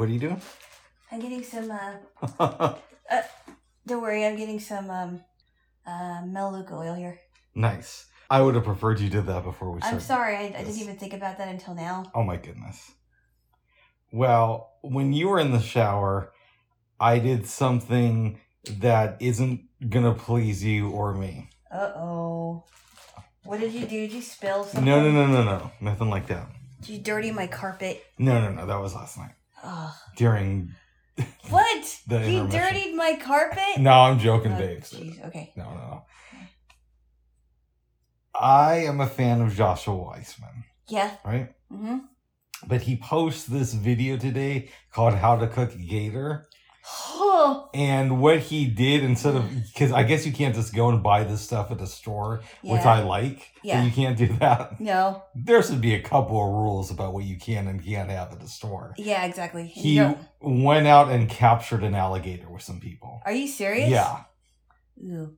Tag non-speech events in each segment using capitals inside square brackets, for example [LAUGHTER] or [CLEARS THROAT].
What are you doing? I'm getting some. Uh, [LAUGHS] don't worry, I'm getting some um, uh, Melaleuca oil here. nice. I would have preferred you did that before we started. I'm sorry, I, I didn't even think about that until now. Oh my goodness. Well, when you were in the shower, I did something that isn't gonna please you or me. Uh oh. What did you do? Did you spill something? No, no, no, no, no. Nothing like that. Did you dirty my carpet? No, no, no. That was last night. Ugh. During. What? [LAUGHS] The intermission. dirtied my carpet? No, I'm joking, Oh, okay. No, no, no. I am a fan of Joshua Weissman, Yeah. right? Mm-hmm. But he posts this video today called How to Cook Gator. And what he did instead of, mm. because I guess you can't just go and buy this stuff at the store, which I like. Yeah. You can't do that. no. There should be a couple of rules about what you can and can't have at the store. Yeah, exactly. He don't- went out and captured an alligator with some people. Are you serious? Yeah. Ooh,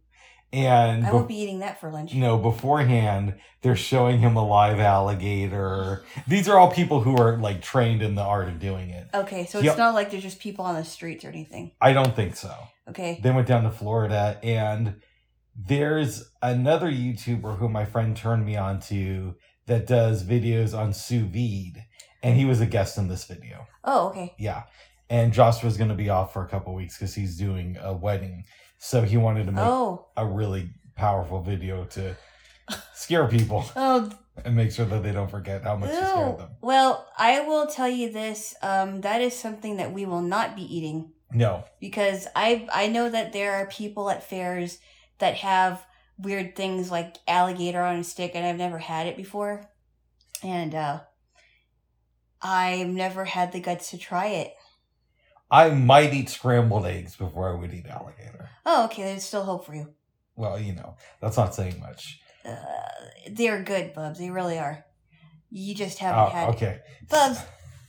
And I won't be eating that for lunch. No, beforehand, they're showing him a live alligator. These are all people who are like trained in the art of doing it. Okay, so it's Yep. not like there's just people on the streets or anything. I don't think so. Okay. They went down to Florida, and there's another YouTuber who my friend turned me on to that does videos on sous vide, and he was a guest in this video. Oh, okay. Yeah. And Joshua's going to be off for a couple weeks because he's doing a wedding. So he wanted to make Oh, a really powerful video to scare people. [LAUGHS] oh, and make sure that they don't forget how much you scared them. Well, I will tell you this. Um, that is something that we will not be eating No, because I I know that there are people at fairs that have weird things like alligator on a stick, and I've never had it before, and uh, I've never had the guts to try it. I might eat scrambled eggs before I would eat alligator. Oh, okay. There's still hope for you. Well, you know, that's not saying much. Uh, they're good, Bubs. They really are. You just haven't Oh, had. okay. Bubs.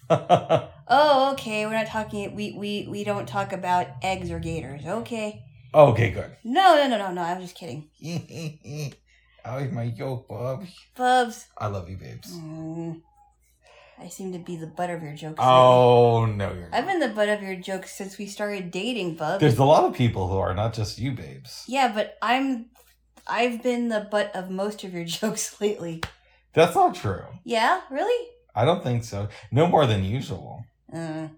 [LAUGHS] Oh, okay. We're not talking. We we we don't talk about eggs or gators. Okay. okay, good. No, no, no, no, no. I'm just kidding. [LAUGHS] I like my yolk, Bob. Bubs. I love you, babes. Mm, I seem to be the butt of your jokes. lately. Oh no, you're. Not. I've been the butt of your jokes since we started dating, Bubs. There's a lot of people who are not just you, babes. yeah, but I'm. I've been the butt of most of your [LAUGHS] jokes lately. That's not true. Yeah, really? I don't think so. No more than usual. Uh,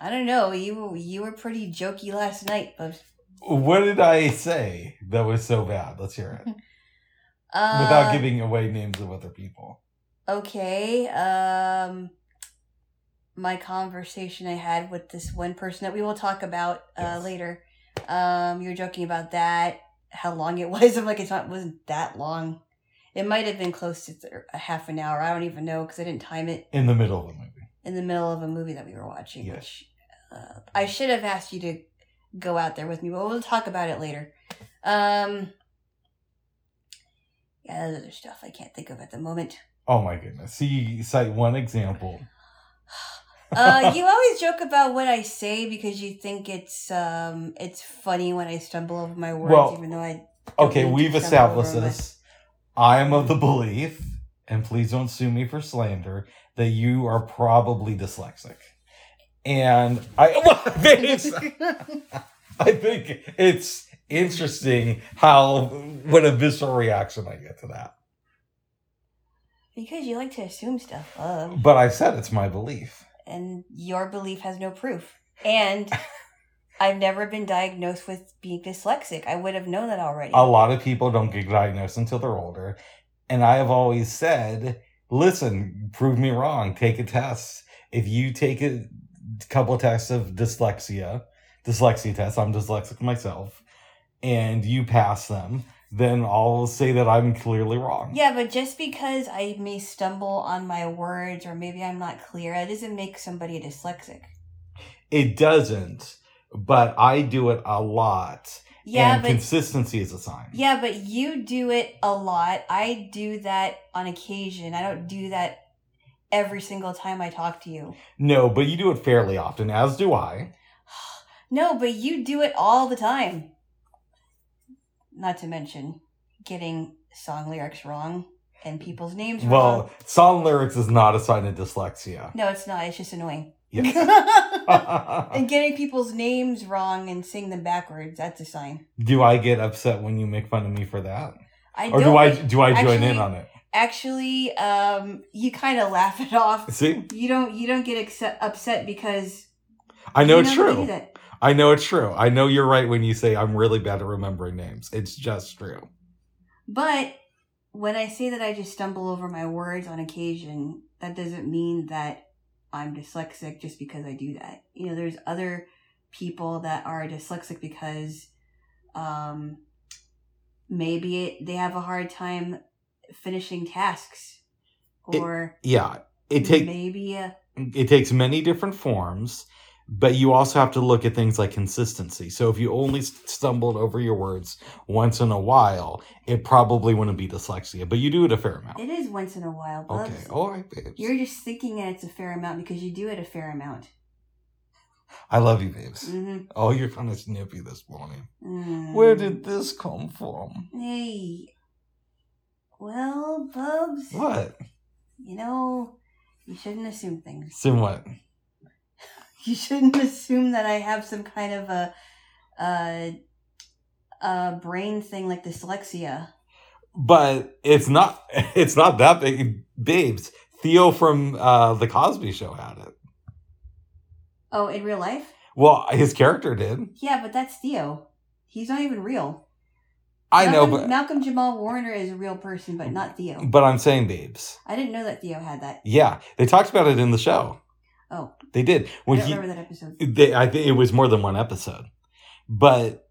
I don't know. You were you were pretty jokey last night, Bubs. What did I say that was so bad? Let's hear it. [LAUGHS] Uh, Without giving away names of other people. Okay. Um my conversation I had with this one person that we will talk about uh Yes. later. Um you were joking about that, how long it [LAUGHS] was. I'm like it's not wasn't that long. It might have been close to th- a half an hour. I don't even know because I didn't time it In the middle of a movie. in the middle of a movie that we were watching. Yes. Which uh, I should have asked you to go out there with me, but we'll talk about it later. Um, yeah, there's other stuff I can't think of at the moment. Oh my goodness. See, you cite one example. uh, you always joke about what I say because you think it's um it's funny when I stumble over my words, Well, even though I Okay, we've established this. I am of the belief, and please don't sue me for slander, that you are probably dyslexic. And I, [LAUGHS] [LAUGHS] well, I think it's interesting how what a visceral reaction I get to that. Because you like to assume stuff, uh, But I said it's my belief. and your belief has no proof. And [LAUGHS] I've never been diagnosed with being dyslexic. I would have known that already. A lot of people don't get diagnosed until they're older. And I have always said, listen, prove me wrong. Take a test. If you take a couple of tests of dyslexia, dyslexia tests, I'm dyslexic myself, and you pass them, then I'll say that I'm clearly wrong. Yeah, but just because I may stumble on my words or maybe I'm not clear, that doesn't make somebody dyslexic. It doesn't, but I do it a lot. Yeah, and but consistency is a sign. yeah, but you do it a lot. I do that on occasion. I don't do that every single time I talk to you. No, but you do it fairly often, as do I. [SIGHS] No, but you do it all the time. Not to mention getting song lyrics wrong and people's names wrong. Well, song lyrics is not a sign of dyslexia. no, it's not. It's just annoying. Yes. [LAUGHS] [LAUGHS] and getting people's names wrong and saying them backwards, that's a sign. do I get upset when you make fun of me for that? I Or do I do I join in on it? actually um you kind of laugh it off. See? You don't you don't get accept, upset because I know it's know true. I know it's true. I know you're right when you say I'm really bad at remembering names. It's just true. But when I say that I just stumble over my words on occasion, that doesn't mean that I'm dyslexic just because I do that. You know, there's other people that are dyslexic because um, maybe it, they have a hard time finishing tasks, It- or Yeah. It take maybe uh, it takes many different forms, but you also have to look at things like consistency. So if you only stumbled over your words once in a while, it probably wouldn't be dyslexia, but you do it a fair amount. it is once in a while. Bubs. Okay. All right, babes. You're just thinking that it's a fair amount because you do it a fair amount. I love you, babes. Mm-hmm. Oh, you're kind of snippy this morning. Mm. Where did this come from? Hey. Well, Bubs. What? You know, you shouldn't assume things. Assume what? You shouldn't assume that I have some kind of a, a, a brain thing like dyslexia. But it's not. [LAUGHS] It's not that big, babes. Theo from uh, the Cosby Show had it. Oh, in real life? Well, his character did. Yeah, but that's Theo. He's not even real. I know, but Malcolm Jamal Warner is a real person, but not Theo. but I'm saying, babes. I didn't know that Theo had that. Yeah, they talked about it in the show. Oh, They did I when don't he. remember that episode. They, I think it was more than one episode, but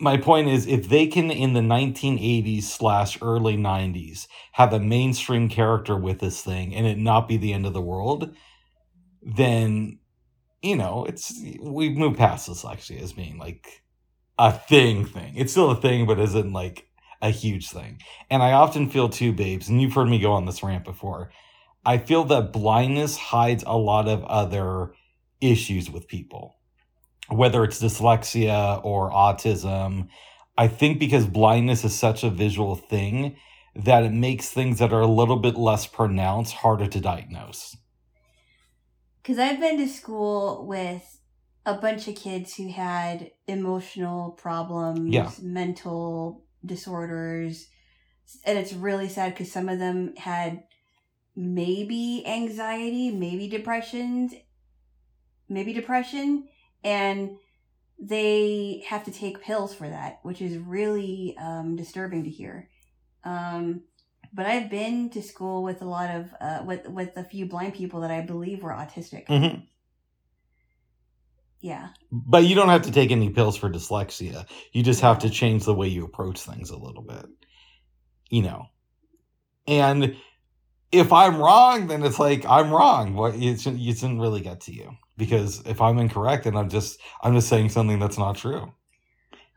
my point is, if they can in the 1980s slash early 90s have a mainstream character with this thing and it not be the end of the world, then you know it's we've moved past this actually as being like a thing thing. It's still a thing, but isn't like a huge thing. And I often feel too, babes, and you've heard me go on this rant before. I feel that blindness hides a lot of other issues with people, whether it's dyslexia or autism. I think because blindness is such a visual thing that it makes things that are a little bit less pronounced harder to diagnose. Because I've been to school with a bunch of kids who had emotional problems, Yeah. mental disorders, and it's really sad because some of them had maybe anxiety, maybe depression, maybe depression, and they have to take pills for that, which is really um, disturbing to hear. Um, but I've been to school with a lot of uh, with with a few blind people that I believe were autistic. Mm-hmm. Yeah, But you don't have to take any pills for dyslexia. You just have to change the way you approach things a little bit. You know. And if I'm wrong, then it's like I'm wrong. What it shouldn't, it shouldn't really get to you because if I'm incorrect, then I'm just I'm just saying something that's not true,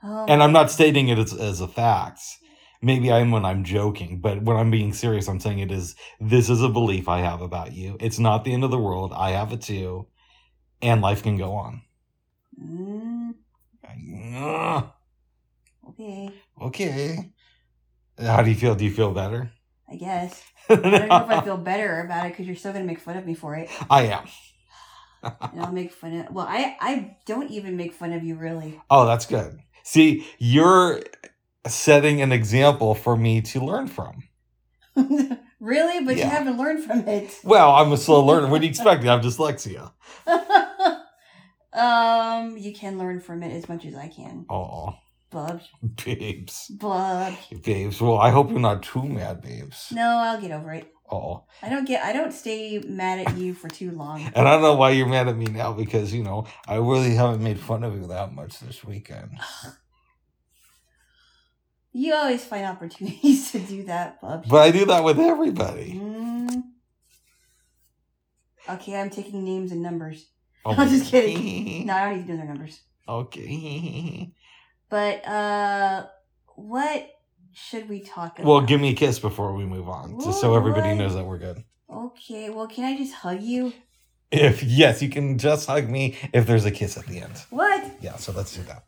oh, and I'm not stating it as, as a fact. Maybe I'm when I'm joking, but when I'm being serious, I'm saying it is. This is a belief I have about you. It's not the end of the world. I have it too, and life can go on. Mm, okay, Okay. How do you feel? Do you feel better? I guess. I don't know if I [LAUGHS] feel better about it because you're still gonna make fun of me for it, I am. and [LAUGHS] I'll make fun of. Well, I I don't even make fun of you really. Oh, that's good. See, you're setting an example for me to learn from. [LAUGHS] really, but you haven't learned from it. Well, I'm a slow learner. What do you expect? I have dyslexia. um, you can learn from it as much as I can. Oh, Bubs, babes. bubs. Babes. Well, I hope you're not too mad, babes. No, I'll get over it. Oh. I don't get. I don't stay mad at you for too long. [LAUGHS] And I don't know why you're mad at me now because, you know, I really haven't made fun of you that much this weekend. [SIGHS] You always find opportunities to do that, Bubs. But I do that with everybody. Mm. Okay, I'm taking names and numbers. Oh, [LAUGHS] I'm just kidding. No, I don't need to know their numbers. Okay. [LAUGHS] But uh what should we talk about? Well, give me a kiss before we move on, just so What? everybody knows that we're good. Okay, well can I just hug you? If yes, you can just hug me if there's a kiss at the end. What? Yeah, so let's do that.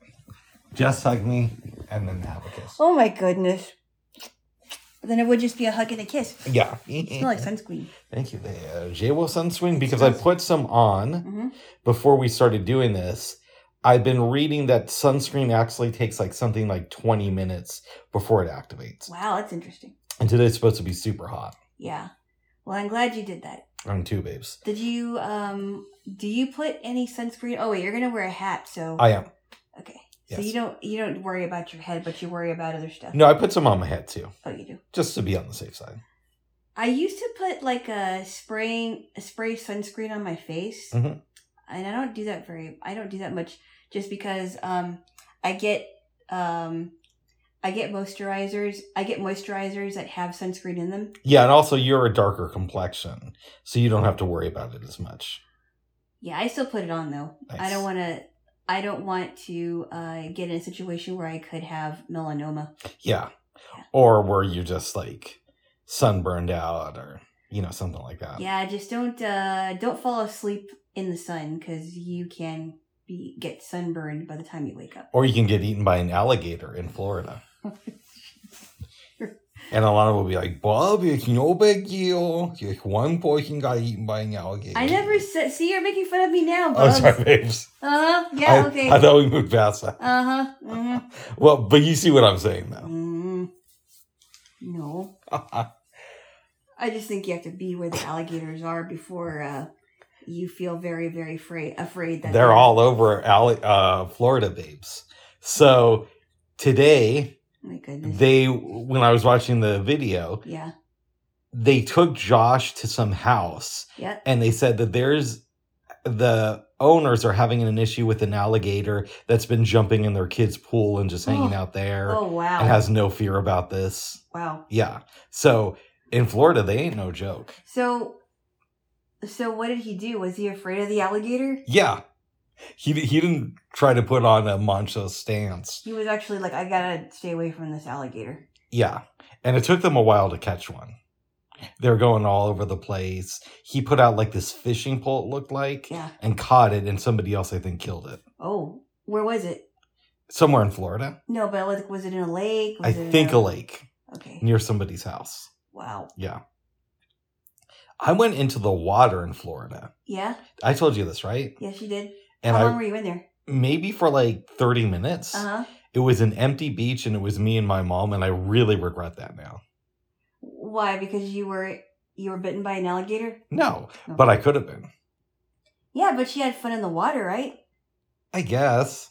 Just hug me and then have a kiss. Oh my goodness. Then it would just be a hug and a kiss. Yeah. Smell like sunscreen. Thank you. The uh, JWO sunscreen because I put some on hmm before we started doing this. I've been reading that sunscreen actually takes like something like 20 minutes before it activates. Wow, that's interesting. And today's supposed to be super hot Yeah. Well, I'm glad you did that. I'm two babes. Did you um do you put any sunscreen? Oh wait, you're gonna wear a hat, so I am. okay. So you don't you don't worry about your head, but you worry about other stuff. No, I put some on my head too, Oh, you do. just to be on the safe side. I used to put like a spraying a spray sunscreen on my face, Mhm. And I don't do that very. I don't do that much, just because um I get um I get moisturizers. I get moisturizers that have sunscreen in them. Yeah, and also you're a darker complexion, so you don't have to worry about it as much. Yeah, I still put it on though. I don't want to. I don't want to uh, get in a situation where I could have melanoma. Yeah. Yeah. Or where you're just like sunburned out or, you know, something like that. Yeah, just don't uh, don't fall asleep in the sun because you can be get sunburned by the time you wake up. Or you can get eaten by an alligator in Florida. [LAUGHS] And a lot of will be like, Bob, it's no big deal. Just one person got eaten by an alligator. I never said. See, you're making fun of me now, Oh, Bubs. sorry, babes. Uh huh. Yeah. I, okay. I thought we moved past that. Uh huh. Mm-hmm. [LAUGHS] Well, but you see what I'm saying, though. mm No, [LAUGHS] I just think you have to be where the alligators are before uh, you feel very, very afraid. Afraid that They're all over uh, Florida, babes. So today, My goodness. they, when I was watching the video, yeah. they took Josh to some house Yeah. and they said that there's the owners are having an issue with an alligator that's been jumping in their kids' pool and just hanging Oh. out there Oh wow. and has no fear about this. wow. Yeah. So in Florida, they ain't no joke. So, so what did he do? Was he afraid of the alligator? Yeah. He, he didn't try to put on a macho stance. He was actually like, I gotta stay away from this alligator. Yeah. And it took them a while to catch one. They were going all over the place. He put out like this fishing pole, it looked like, Yeah. and caught it, and somebody else, I think, killed it. Oh, where was it? Somewhere in Florida. No, but like, was it in a lake? I Was it in think a lake Okay. near somebody's house. Wow. Yeah. I went into the water in Florida. Yeah. I told you this, right? Yes, you did. And How long I were you in there? maybe for like 30 minutes. Uh huh. It was an empty beach and it was me and my mom and I really regret that now. Why? Because you were you were bitten by an alligator. No, No. but I could have been. Yeah, but she had fun in the water, right? I guess.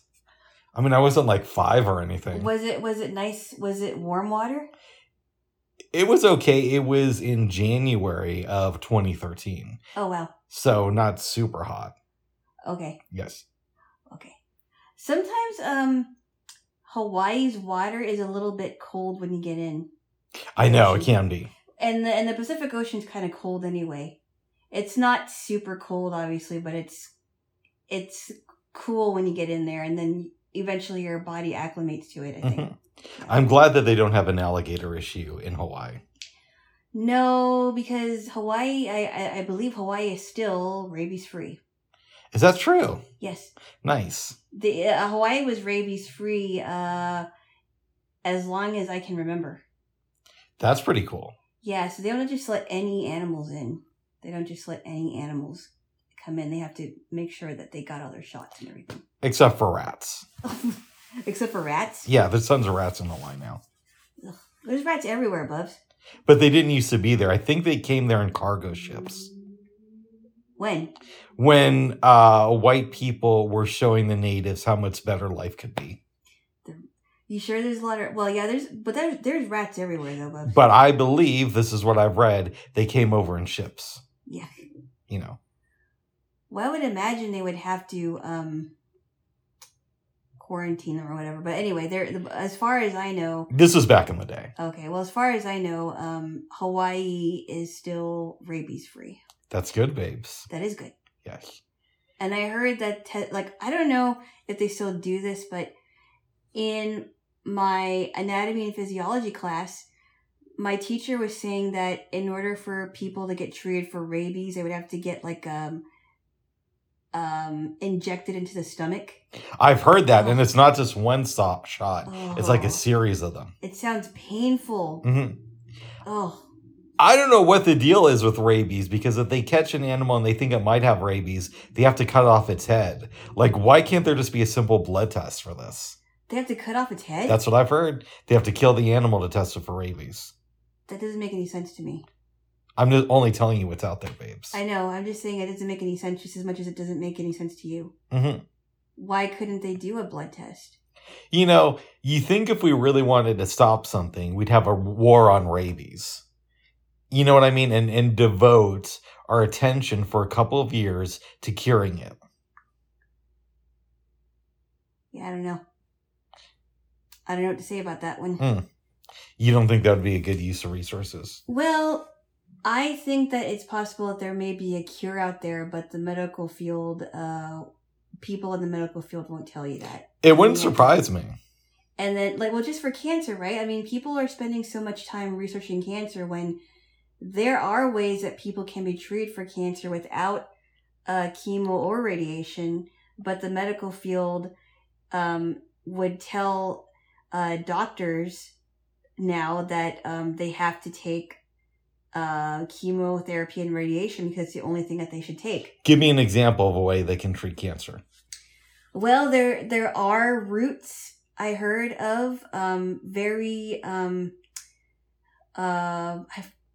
I mean, I wasn't like 5 or anything. Was it was it nice? Was it warm water? It was okay. It was in January of 2013. Oh wow. So not super hot. Okay. Yes. Okay. Sometimes um Hawaii's water is a little bit cold when you get in. I know it can be. And the and the Pacific Ocean's kind of cold anyway. It's not super cold obviously, but it's it's cool when you get in there and then eventually your body acclimates to it, I think. Mhm. I'm glad that they don't have an alligator issue in Hawaii. No, because Hawaii I, I I believe Hawaii is still rabies free. Is that true? Yes. Nice. The uh, Hawaii was rabies free uh as long as I can remember. That's pretty cool. Yeah, so they don't just let any animals in. They don't just let any animals come in. They have to make sure that they got all their shots and everything. Except for rats. [LAUGHS] Except for rats. Yeah, there's tons of rats in the line now. There's rats everywhere, Bubs. But they didn't used to be there. I think they came there in cargo ships. When? When uh, white people were showing the natives how much better life could be. You sure there's a lot of well, yeah, there's but there's there's rats everywhere though, Bubs. But I believe, this is what I've read, they came over in ships. yeah. You know. Well, I would imagine they would have to um quarantine them or whatever. But anyway, there the, as far as I know, This was back in the day. okay, well as far as I know, um Hawaii is still rabies free. That's good, babes. That is good. Yes. And I heard that, te- like, I don't know if they still do this, but in my anatomy and physiology class, my teacher was saying that in order for people to get treated for rabies, they would have to get like um um injected into the stomach. I've heard that, and it's not just one stop shot. It's like Oh. a series of them. It sounds painful. hmm Oh, I don't know what the deal is with rabies because if they catch an animal and they think it might have rabies, they have to cut off its head. Like, why can't there just be a simple blood test for this? they have to cut off its head. That's what I've heard. They have to kill the animal to test it for rabies. that doesn't make any sense to me. I'm just only telling you what's out there, babes. I know. I'm just saying it doesn't make any sense, just as much as it doesn't make any sense to you. hmm Why couldn't they do a blood test? You know, you think if we really wanted to stop something, we'd have a war on rabies. You know what I mean? And and devote our attention for a couple of years to curing it. Yeah, I don't know. I don't know what to say about that one. Hmm. You don't think that would be a good use of resources? Well, I think that it's possible that there may be a cure out there, but the medical field, uh, people in the medical field won't tell you that. It wouldn't surprise me. And then, like, well, just for cancer, right? I mean, people are spending so much time researching cancer when there are ways that people can be treated for cancer without uh, chemo or radiation, but the medical field um, would tell uh, doctors now that um, they have to take uh, chemotherapy and radiation because it's the only thing that they should take. Give me an example of a way they can treat cancer. Well, there there are roots I heard of, um, very um, uh,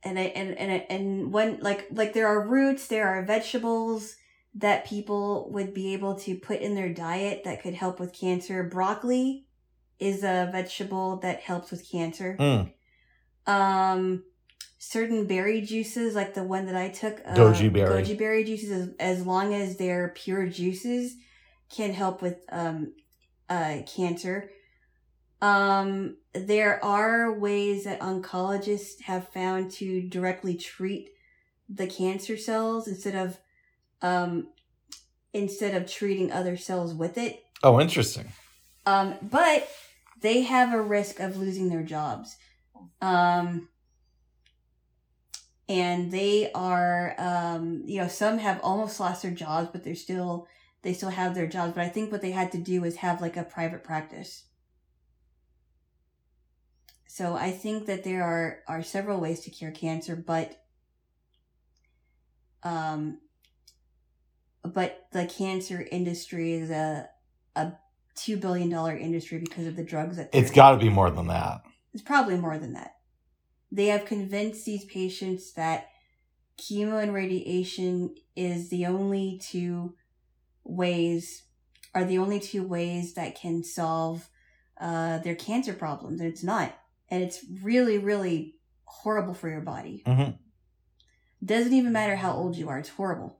and I and and and when like like there are roots, there are vegetables that people would be able to put in their diet that could help with cancer. Broccoli is a vegetable that helps with cancer. Mm. Um, certain berry juices, like the one that I took, uh, Goji berry. goji berry juices, as, as long as they're pure juices, can help with um, uh, cancer. Um, there are ways that oncologists have found to directly treat the cancer cells instead of um, instead of treating other cells with it. Oh, interesting. Um, but they have a risk of losing their jobs. Um, and they are, um, you know, some have almost lost their jobs, but they're still, they still have their jobs. But I think what they had to do is have like a private practice. So I think that there are, are several ways to cure cancer, but, um, but the cancer industry is a, a two billion dollar industry because of the drugs that It's got to be more than that. it's probably more than that. They have convinced these patients that chemo and radiation is the only two ways, are the only two ways that can solve uh, their cancer problems, and it's not. And it's really, really horrible for your body. hmm Doesn't even matter how old you are; it's horrible.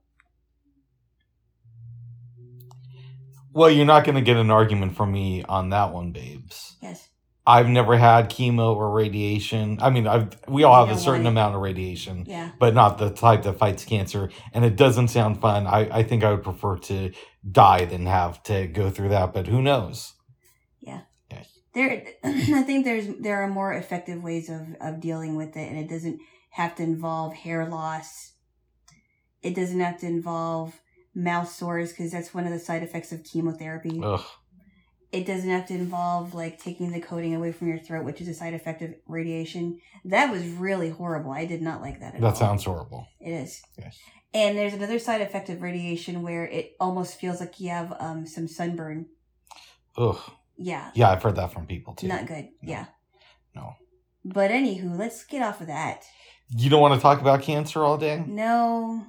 Well, you're not going to get an argument from me on that one, babes. Yes. I've never had chemo or radiation. I mean, I've we all You have a certain amount of radiation, Yeah. but not the type that fights cancer. And it doesn't sound fun. I, I think I would prefer to die than have to go through that. But who knows? Yeah. There [CLEARS THROAT] i think there's there are more effective ways of of dealing with it and it doesn't have to involve hair loss it doesn't have to involve mouth sores because that's one of the side effects of chemotherapy Ugh. It doesn't have to involve like taking the coating away from your throat which is a side effect of radiation that was really horrible i did not like that at all That sounds horrible. it is Yes. and there's another side effect of radiation where it almost feels like you have um some sunburn Ugh. yeah Yeah, I've heard that from people too. Not good. No. Yeah. No. But anywho, let's get off of that. You don't want to talk about cancer all day? No.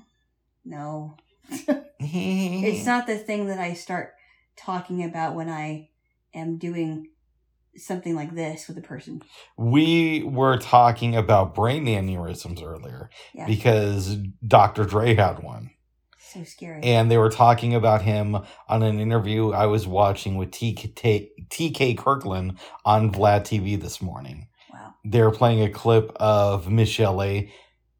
No. [LAUGHS] [LAUGHS] It's not the thing that I start talking about when I am doing something like this with a person. We were talking about brain aneurysms earlier Yeah. because Dr. Dre had one. so scary. And they were talking about him on an interview I was watching with TK, TK Kirkland on Vlad TV this morning. wow. They were playing a clip of Michel'le. A.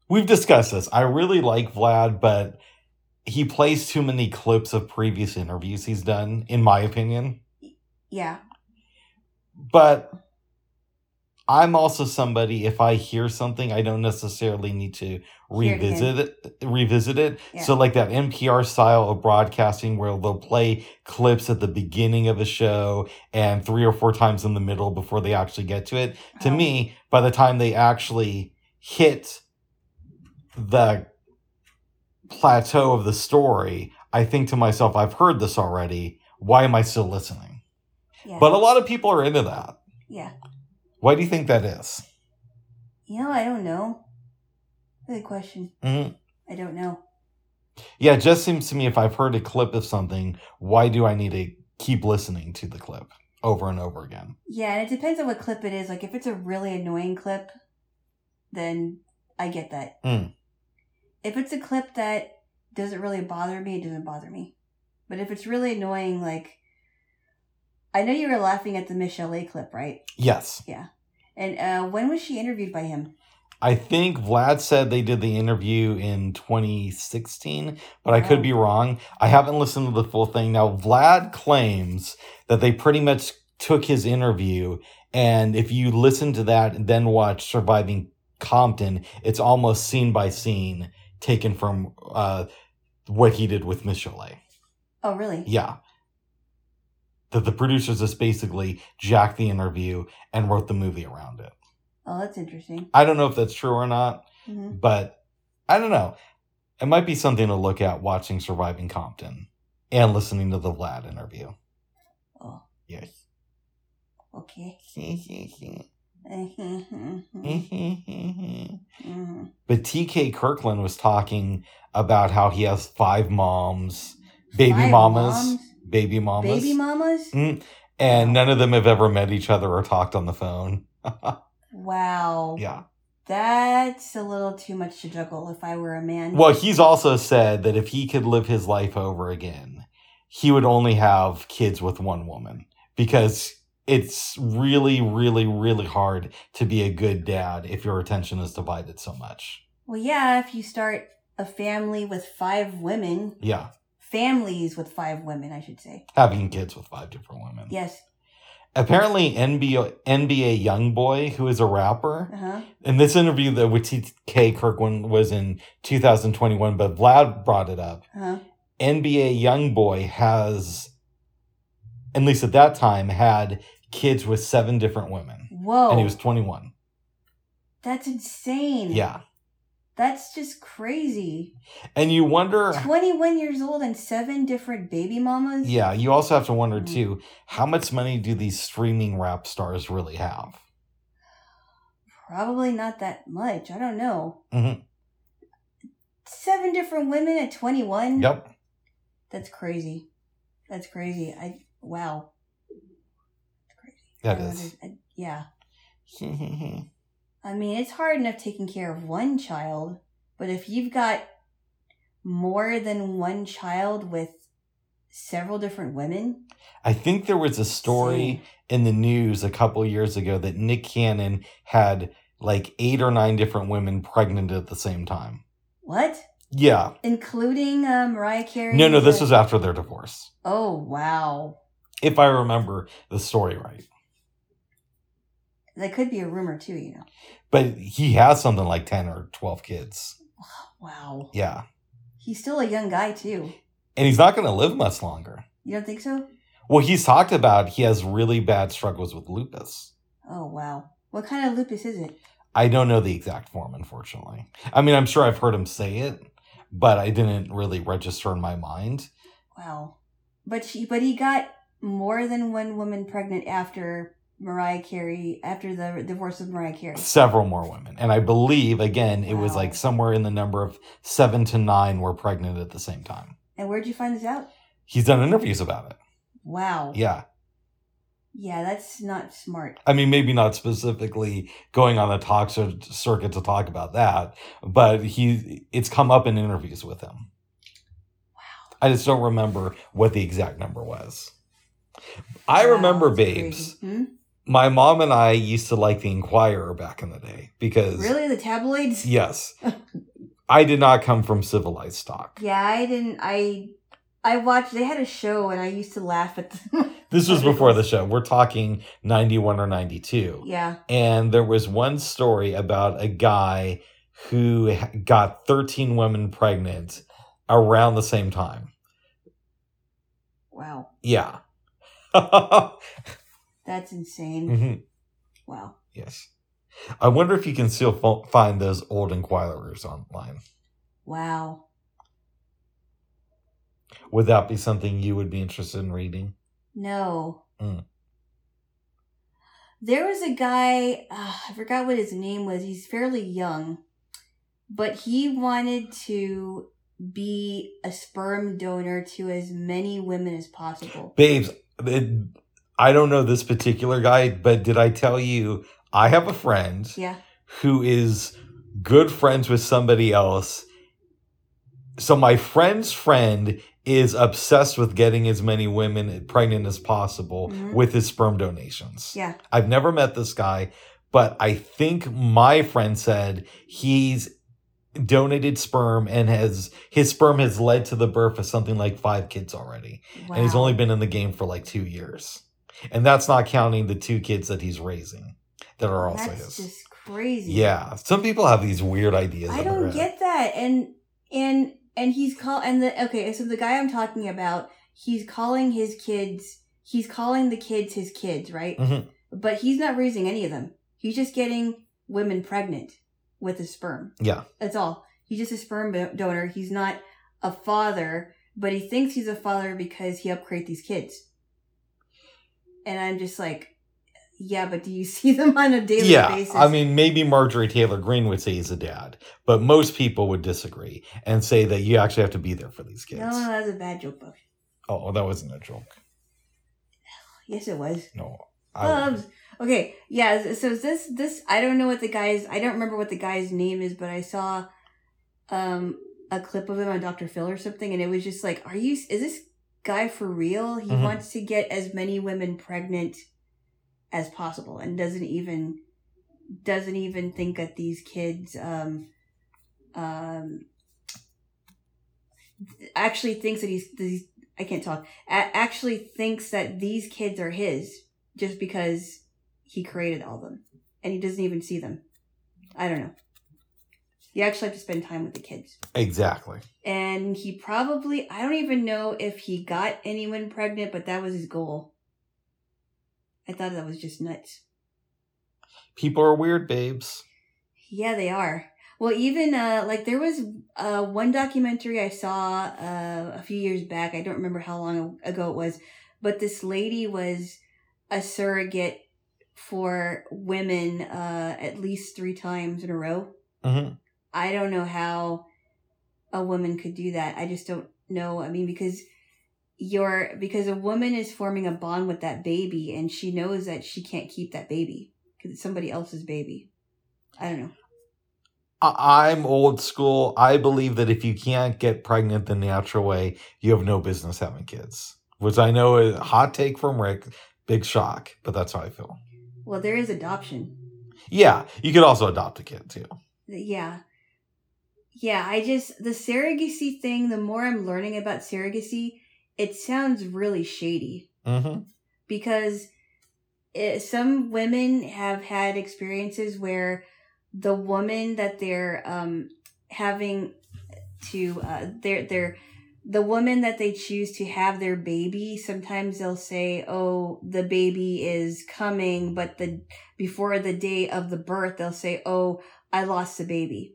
We've discussed this. I really like Vlad, but he plays too many clips of previous interviews he's done, in my opinion. Yeah. But I'm also somebody if I hear something, I don't necessarily need to revisit it, revisit it. Yeah. So like that NPR style of broadcasting where they'll play clips at the beginning of a show and three or four times in the middle before they actually get to it. To Oh. me, by the time they actually hit the plateau of the story, I think to myself, I've heard this already. Why am I still listening? Yeah. But a lot of people are into that. yeah. Why do you think that is? You know, I don't know. Good question. Mhm. I don't know. Yeah, it just seems to me if I've heard a clip of something, why do I need to keep listening to the clip over and over again? Yeah, and it depends on what clip it is. Like, if it's a really annoying clip, then I get that. Mm. If it's a clip that doesn't really bother me, it doesn't bother me. But if it's really annoying, like, I know you were laughing at the Michel'le A clip, right? Yes. Yeah. And uh, when was she interviewed by him? I think Vlad said they did the interview in 2016, but I could be wrong. I haven't listened to the full thing. Now, Vlad claims that they pretty much took his interview, and if you listen to that and then watch Surviving Compton, it's almost scene by scene taken from uh, what he did with Michel'le. Oh, really? Yeah. That the producers just basically jacked the interview and wrote the movie around it. Oh, that's interesting. I don't know if that's true or not, hmm but I don't know. It might be something to look at watching Surviving Compton and listening to the Vlad interview. Oh, Yes. okay. [LAUGHS] but TK Kirkland was talking about how he has five moms, baby Five mamas, moms? Baby mamas, Baby mamas? Mm, and none of them have ever met each other or talked on the phone. [LAUGHS] Wow. yeah. That's a little too much to juggle if I were a man. Well, he's also said that if he could live his life over again, he would only have kids with one woman because it's really, really, really hard to be a good dad if your attention is divided so much. Well, yeah, if you start a family with five women, Yeah, families with five women, I should say. having kids with five different women. Yes. Apparently, NBA NBA YoungBoy, who is a rapper, Uh huh. in this interview that with TK Kirkland was in 2021, but Vlad brought it up. Uh huh. NBA YoungBoy has, at least at that time, had kids with seven different women, Whoa. and he was 21. That's insane. Yeah, That's just crazy. and you wonder. 21 years old and seven different baby mamas? Yeah, you also have to wonder Mm. too how much money do these streaming rap stars really have? Probably not that much. I don't know. Mhm. Seven different women at 21? Yep. That's crazy. That's crazy. I wow. That's crazy. That is. I- yeah. [LAUGHS] I mean, it's hard enough taking care of one child, but if you've got more than one child with several different women, I think there was a story in the news a couple years ago that Nick Cannon had like eight or nine different women pregnant at the same time. what? Yeah. Including uh, Mariah Carey? No, no, this was after their divorce. Oh wow, If I remember the story right. That could be a rumor too. You know. But he has something like 10 or 12 kids. [SIGHS] Wow. Yeah. He's still a young guy too. And he's not going to live much longer. You don't think so? Well, he's talked about he has really bad struggles with lupus. Oh wow. What kind of lupus is it? I don't know the exact form, unfortunately. I mean, I'm sure I've heard him say it, but I didn't really register in my mind. Wow. But she but he got more than one woman pregnant after Mariah Carey after the divorce of Mariah Carey. Several more women. And I believe, again, it was like somewhere in the number of seven to nine were pregnant at the same time. And where'd you find this out? He's done interviews about it. Wow. Yeah. Yeah, that's not smart. I mean, maybe not specifically going on the talk cir- circuit to talk about that, but he it's come up in interviews with him. Wow. I just don't remember what the exact number was. I Wow, remember, babes. Hmm? My mom and I used to like the Enquirer back in the day because Really, the tabloids? yes, [LAUGHS] I did not come from civilized stock. Yeah, I didn't. I I watched. They had a show, and I used to laugh at. The, [LAUGHS] This was before the show. We're talking 91 or 92. yeah. And there was one story about a guy who got 13 women pregnant around the same time. Wow, Yeah. [LAUGHS] that's insane. Mhm. Wow. Yes. I wonder if you can still find those old enquirers online. Wow. Would that be something you would be interested in reading? No. Mm. There was a guy, uh, I forgot what his name was. He's fairly young, but he wanted to be a sperm donor to as many women as possible. Babes, it, I don't know this particular guy, but did I tell you I have a friend Yeah. who is good friends with somebody else. So my friend's friend is obsessed with getting as many women pregnant as possible Mhm. with his sperm donations. Yeah. I've never met this guy, but I think my friend said he's donated sperm and has his sperm has led to the birth of something like five kids already. Wow. And he's only been in the game for like two years. And that's not counting the two kids that he's raising that are also That's his. just crazy. Yeah. Some people have these weird ideas. I don't get that. And and and he's call and the okay, so the guy I'm talking about, he's calling his kids he's calling the kids his kids, right? Mhm. But he's not raising any of them. He's just getting women pregnant with his sperm. Yeah. That's all. He's just a sperm donor. He's not a father, but he thinks he's a father because he helped create these kids. And I'm just like, yeah, but do you [LAUGHS] see them on a daily Yeah. basis? I mean, maybe Marjorie Taylor Greene would say he's a dad, but most people would disagree and say that you actually have to be there for these kids. no, no, that's a bad joke, Buck. Oh, that wasn't a joke. Yes, it was. No. Bubs. Okay, yeah. So this this I don't know what the guy's I don't remember what the guy's name is, but I saw um a clip of him on Dr. Phil or something, and it was just like, are you? Is this guy for real? He Mhm. wants to get as many women pregnant as possible, and doesn't even doesn't even think that these kids um um actually thinks that he's, he's I can't talk. A- actually thinks that these kids are his just because he created all of them and he doesn't even see them. I don't know. You actually have to spend time with the kids. exactly. And he probably, I don't even know if he got anyone pregnant, but that was his goal. I thought that was just nuts. People are weird, babes. Yeah, they are. Well, even uh, like there was uh, one documentary I saw uh, a few years back. I don't remember how long ago it was, but this lady was a surrogate for women uh, at least three times in a row. hmm I don't know how a woman could do that. I just don't know. I mean, because you're because a woman is forming a bond with that baby, and she knows that she can't keep that baby because it's somebody else's baby. I don't know. I- I'm old school. I believe that if you can't get pregnant the natural way, you have no business having kids. Which I know is a hot take from Rick. Big shock, but that's how I feel. Well, there is adoption. Yeah, you could also adopt a kid too. Yeah. Yeah, I just, the surrogacy thing, the more I'm learning about surrogacy, it sounds really shady. Hmm because it, some women have had experiences where the woman that they're um, having to, uh, they're, they're, the woman that they choose to have their baby, sometimes they'll say, "Oh, the baby is coming," but the before the day of the birth, they'll say, "Oh, I lost the baby,"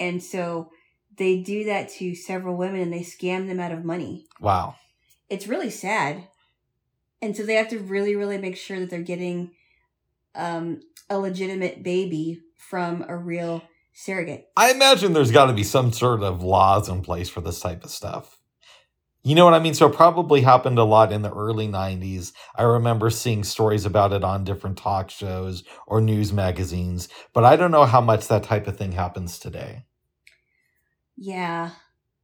and so they do that to several women and they scam them out of money. Wow. It's really sad, and so they have to really, really make sure that they're getting um, a legitimate baby from a real surrogate. I imagine there's got to be some sort of laws in place for this type of stuff. You know what I mean? So it probably happened a lot in the early 90s. I remember seeing stories about it on different talk shows or news magazines, but I don't know how much that type of thing happens today. Yeah.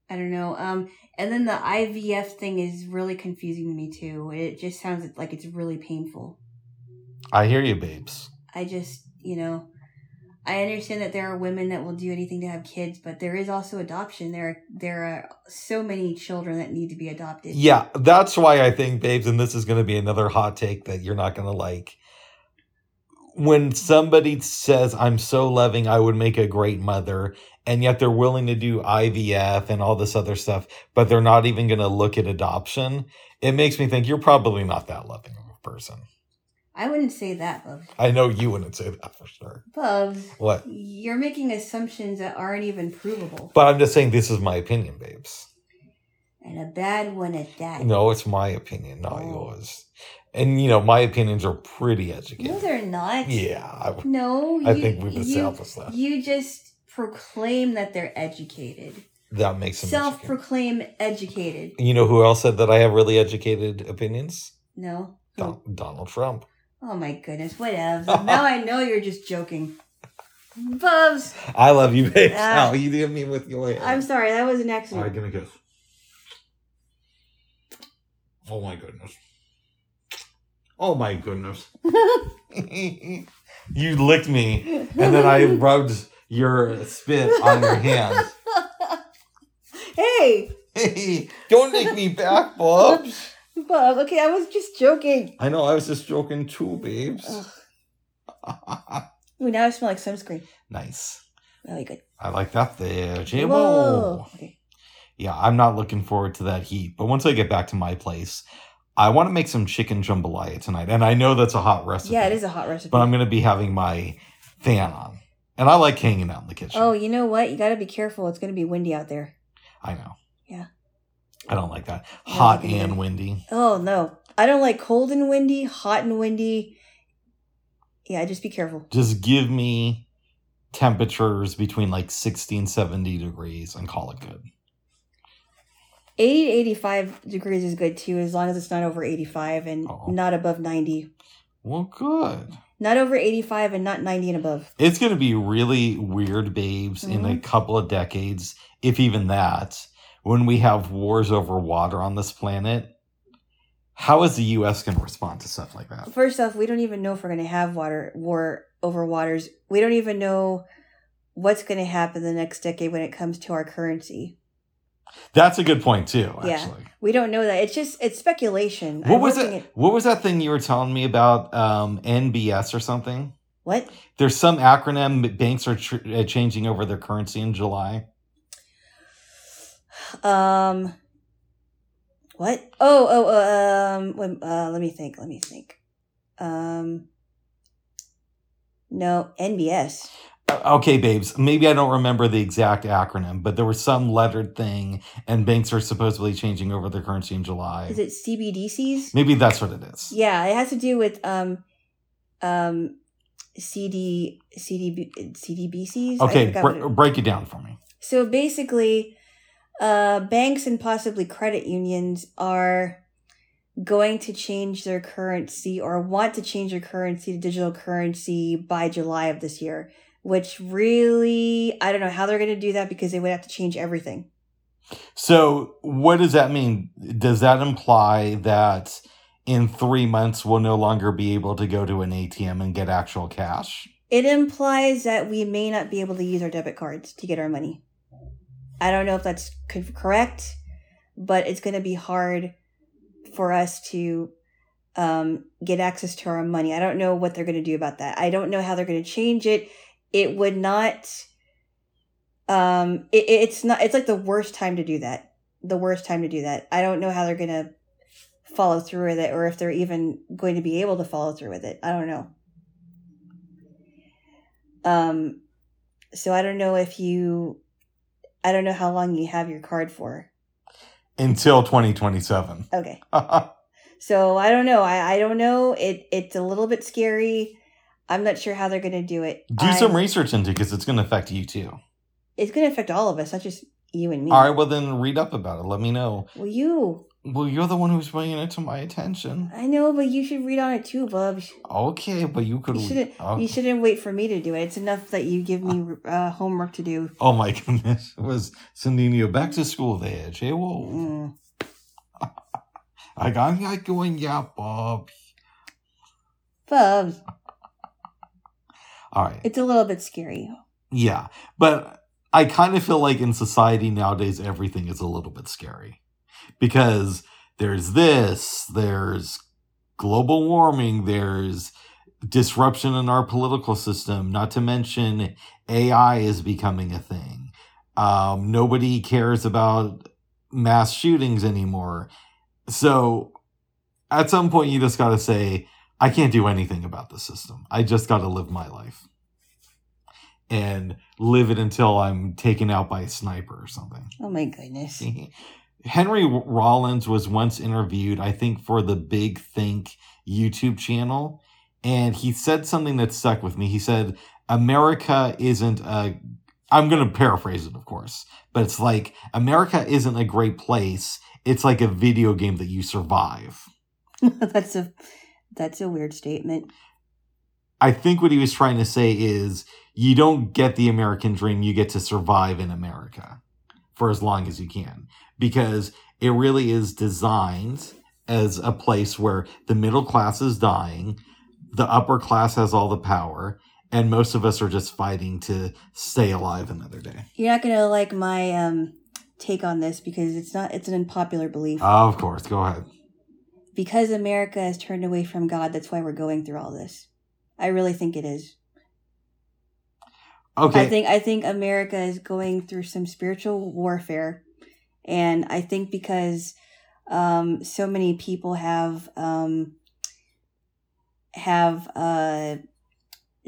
I don't know. Um, and then the IVF thing is really confusing to me too. It just sounds like it's really painful. I hear you, babes. I just, you know, I understand that there are women that will do anything to have kids, but there is also adoption. There, are, there are so many children that need to be adopted. Yeah, that's why I think, babes, and this is going to be another hot take that you're not going to like. When somebody says, I'm so loving, I would make a great mother, and yet they're willing to do IVF and all this other stuff, but they're not even going to look at adoption, it makes me think you're probably not that loving of a person. I wouldn't say that, Bubs. I know you wouldn't say that for sure. Bubs, What? you're making assumptions that aren't even provable. But I'm just saying this is my opinion, babes. And a bad one at that. No, it's my opinion, not Oh. yours. And you know, my opinions are pretty educated. No, they're not. Yeah, I, No, I you- think we've you- established that. You just proclaim that they're educated. That makes them self proclaim educated. You know who else said that I have really educated opinions? No. Don- Donald Trump. Oh my goodness, whatever. [LAUGHS] now I know you're just joking. Bubs, I love you, babe. Ah. How you did me with your hand. I'm sorry, that was an All right, accident. give me a kiss. Oh my goodness. Oh my goodness. [LAUGHS] [LAUGHS] you licked me, and then I rubbed your spit on your hand. [LAUGHS] hey, Hey, don't take me back, Bob. [LAUGHS] Bub, okay, I was just joking. I know, I was just joking too, babes. [LAUGHS] Ooh, now I smell like sunscreen. nice. Really good. I like that there, j Whoa. Okay. Yeah, I'm not looking forward to that heat. But once I get back to my place, I want to make some chicken jambalaya tonight. And I know that's a hot recipe. Yeah, it is a hot recipe. But I'm going to be having my fan on. And I like hanging out in the kitchen. oh, you know what? You got to be careful. It's going to be windy out there. I know. Yeah. I don't like that. Hot like and windy. Oh no, I don't like cold and windy, hot and windy. Yeah, just be careful. Just give me temperatures between like 60 and 70 degrees and call it good. 80 to 85 degrees is good too, as long as it's not over 85 and Oh. not above 90. Well, good. Not over 85 and not 90 and above. It's going to be really weird, babes, in a Mhm. couple of decades, if even that, when we have wars over water on this planet. How is the U.S. going to respond to stuff like that? First off, we don't even know if we're going to have water war over waters. We don't even know what's going to happen the next decade when it comes to our currency. That's a good point too. Yeah. We don't know that. It's just it's speculation. what I'm was it? at- What was that thing you were telling me about? Um, NBS or something? what? There's some acronym. Banks are tr- uh, changing over their currency in July. Um. What? Oh, oh, uh, um. Uh, let me think. Let me think. Um. No, NBS. Okay, babes. Maybe I don't remember the exact acronym, but there was some lettered thing, and banks are supposedly changing over their currency in July. Is it CBDCs? Maybe that's what it is. Yeah, it has to do with um, um, CD, CDB, CDBCs. Okay, br- break it down for me. So basically, uh, banks and possibly credit unions are going to change their currency or want to change their currency to digital currency by July of this year, which really, I don't know how they're going to do that because they would have to change everything. So, what does that mean? Does that imply that in three months we'll no longer be able to go to an ATM and get actual cash? It implies that we may not be able to use our debit cards to get our money. I don't know if that's correct, but it's going to be hard for us to um, get access to our money. I don't know what they're going to do about that. I don't know how they're going to change it. It would not. Um, it, it's not. It's like the worst time to do that. The worst time to do that. I don't know how they're going to follow through with it, or if they're even going to be able to follow through with it. I don't know. Um, so I don't know if you, I don't know how long you have your card for. Until 2027. Okay. [LAUGHS] So I don't know. I, I don't know. It it's a little bit scary. I'm not sure how they're going to do it. Do some I'm- research into because it's going to affect you too. It's going to affect all of us, not just you and me. All right, well, then read up about it. Let me know. Well, you. Well, you're the one who's bringing it to my attention. I know, but you should read on it too, Bubs. Okay, but you could. You shouldn't. oh, You shouldn't wait for me to do it. It's enough that you give me uh, homework to do. oh my [LAUGHS] goodness. It was sending you back to school there, Jay. Whoa. Mm. [LAUGHS] I got not going, yeah, Bob. Bubs, All right. it's a little bit scary. Yeah, but I kind of feel like in society nowadays, everything is a little bit scary because there's this, there's global warming, there's disruption in our political system, not to mention AI is becoming a thing. Um, nobody cares about mass shootings anymore. So at some point, you just got to say, I can't do anything about the system. I just got to live my life and live it until I'm taken out by a sniper or something. Oh my goodness. [LAUGHS] Henry Rollins was once interviewed, I think, for the Big Think YouTube channel, and he said something that stuck with me. He said, America isn't a I'm going to paraphrase it, of course, but it's like America isn't a great place. It's like a video game that you survive. [LAUGHS] that's a that's a weird statement. I think what he was trying to say is you don't get the American dream, you get to survive in America for as long as you can because it really is designed as a place where the middle class is dying, the upper class has all the power, and most of us are just fighting to stay alive another day. You're not gonna like my um, take on this because it's not it's an unpopular belief. Uh, of course, go ahead. Because America has turned away from God, that's why we're going through all this. I really think it is. Okay. I think I think America is going through some spiritual warfare, and I think because um, so many people have um, have uh,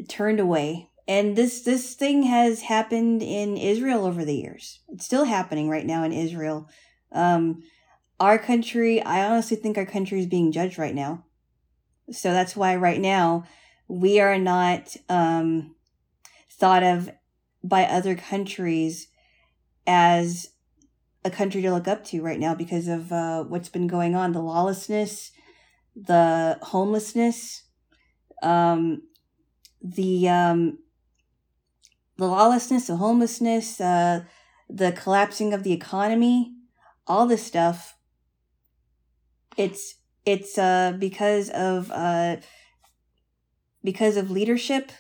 turned away, and this this thing has happened in Israel over the years. It's still happening right now in Israel. Um, our country, I honestly think our country is being judged right now. So that's why right now we are not um, thought of by other countries as a country to look up to right now because of uh, what's been going on the lawlessness, the homelessness, um, the um, the lawlessness, the homelessness, uh, the collapsing of the economy, all this stuff. It's it's uh, because of uh, because of leadership,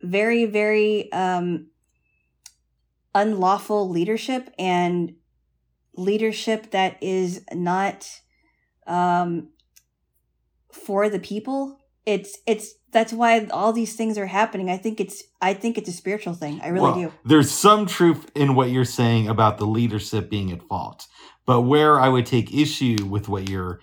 very very um, unlawful leadership and leadership that is not um, for the people. It's it's that's why all these things are happening. I think it's I think it's a spiritual thing. I really Well, do. There's some truth in what you're saying about the leadership being at fault. But where I would take issue with what you're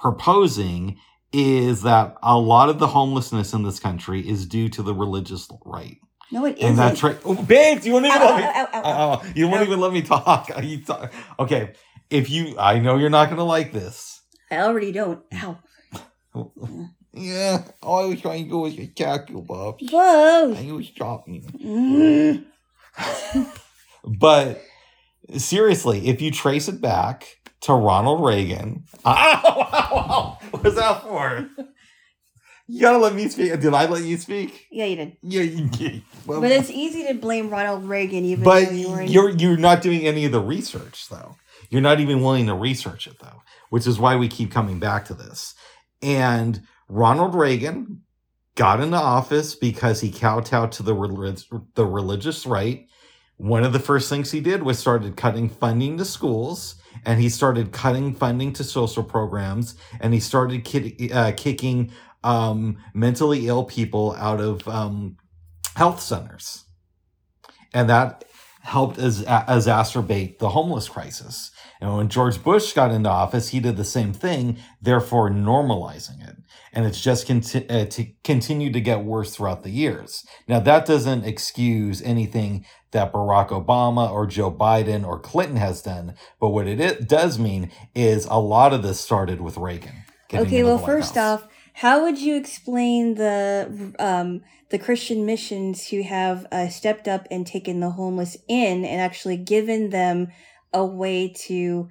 proposing is that a lot of the homelessness in this country is due to the religious right. No, it And isn't. that's right. Oh, babes, you won't even Ow, let me. ow, ow. Uh, you won't even let me talk. You talk. Okay, if you, I know you're not going to like this. I already don't. Ow. [LAUGHS] Yeah, all I was trying to do was attack you, Bob. Whoa. I was talking. Mm. [LAUGHS] But seriously, if you trace it back to Ronald Reagan, ow, ow, ow, what was that for? You gotta let me speak. Did I let you speak? Yeah, you did. Yeah, you did. Well, But it's easy to blame Ronald Reagan even but though you were in you're you're not doing any of the research though. You're not even willing to research it though, which is why we keep coming back to this. And Ronald Reagan got into office because he kowtowed to the relig- the religious right. One of the first things he did was started cutting funding to schools, and he started cutting funding to social programs, and he started kid- uh, kicking um, mentally ill people out of um, health centers, and that helped as, exacerbate the homeless crisis. And when George Bush got into office, he did the same thing, therefore normalizing it. And it's just conti- uh, to continue to get worse throughout the years. Now, that doesn't excuse anything that Barack Obama or Joe Biden or Clinton has done. But what it does mean is a lot of this started with Reagan. Okay, well, first House. off, how would you explain the um, the Christian missions who have uh, stepped up and taken the homeless in and actually given them a way to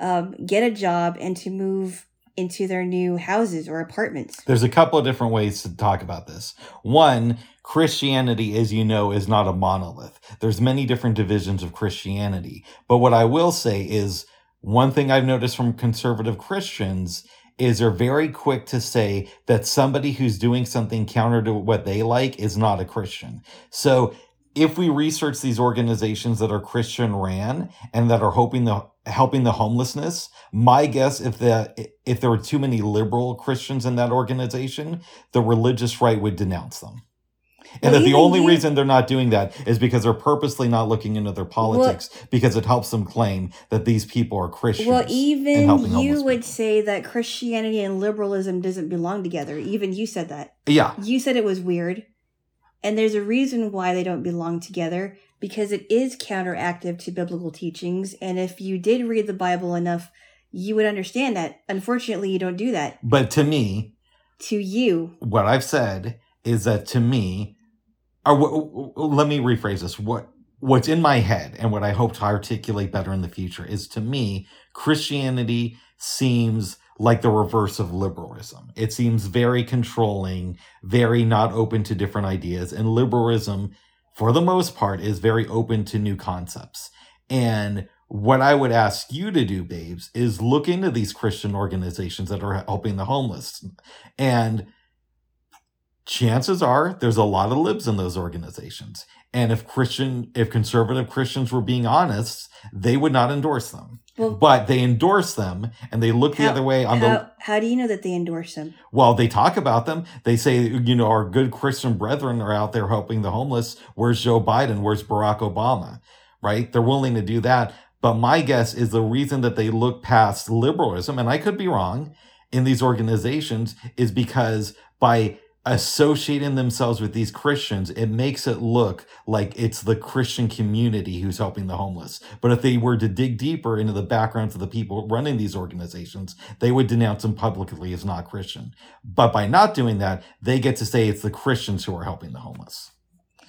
um, get a job and to move into their new houses or apartments? There's a couple of different ways to talk about this. One, Christianity, as you know, is not a monolith. There's many different divisions of Christianity. But what I will say is one thing I've noticed from conservative Christians is they're very quick to say that somebody who's doing something counter to what they like is not a Christian. So if we research these organizations that are Christian ran and that are hoping the helping the homelessness, my guess if the if there were too many liberal Christians in that organization, the religious right would denounce them. And Well, that the only you- reason they're not doing that is because they're purposely not looking into their politics because it helps them claim that these people are Christians. Well, even you would people. say that Christianity and liberalism doesn't belong together. Even you said that. yeah. You said it was weird. And there's a reason why they don't belong together because it is counteractive to biblical teachings. And if you did read the Bible enough, you would understand that. Unfortunately, you don't do that. But to me, To you, what I've said is that to me, or w- w- let me rephrase this. What what's in my head and what I hope to articulate better in the future is to me, Christianity seems like the reverse of liberalism. It seems very controlling, very not open to different ideas, and liberalism, for the most part, is very open to new concepts. And what I would ask you to do, babes, is look into these Christian organizations that are helping the homeless. And chances are there's a lot of libs in those organizations. And if Christian, if conservative Christians were being honest, they would not endorse them. Well, But they endorse them and they look the other way on the how, how do you know that they endorse them? well, they talk about them. They say, you know, our good Christian brethren are out there helping the homeless. Where's Joe Biden? Where's Barack Obama? Right? They're willing to do that. But my guess is the reason that they look past liberalism, and I could be wrong, in these organizations is because by associating themselves with these Christians, it makes it look like it's the Christian community who's helping the homeless. But if they were to dig deeper into the backgrounds of the people running these organizations, they would denounce them publicly as not Christian. But by not doing that, they get to say it's the Christians who are helping the homeless.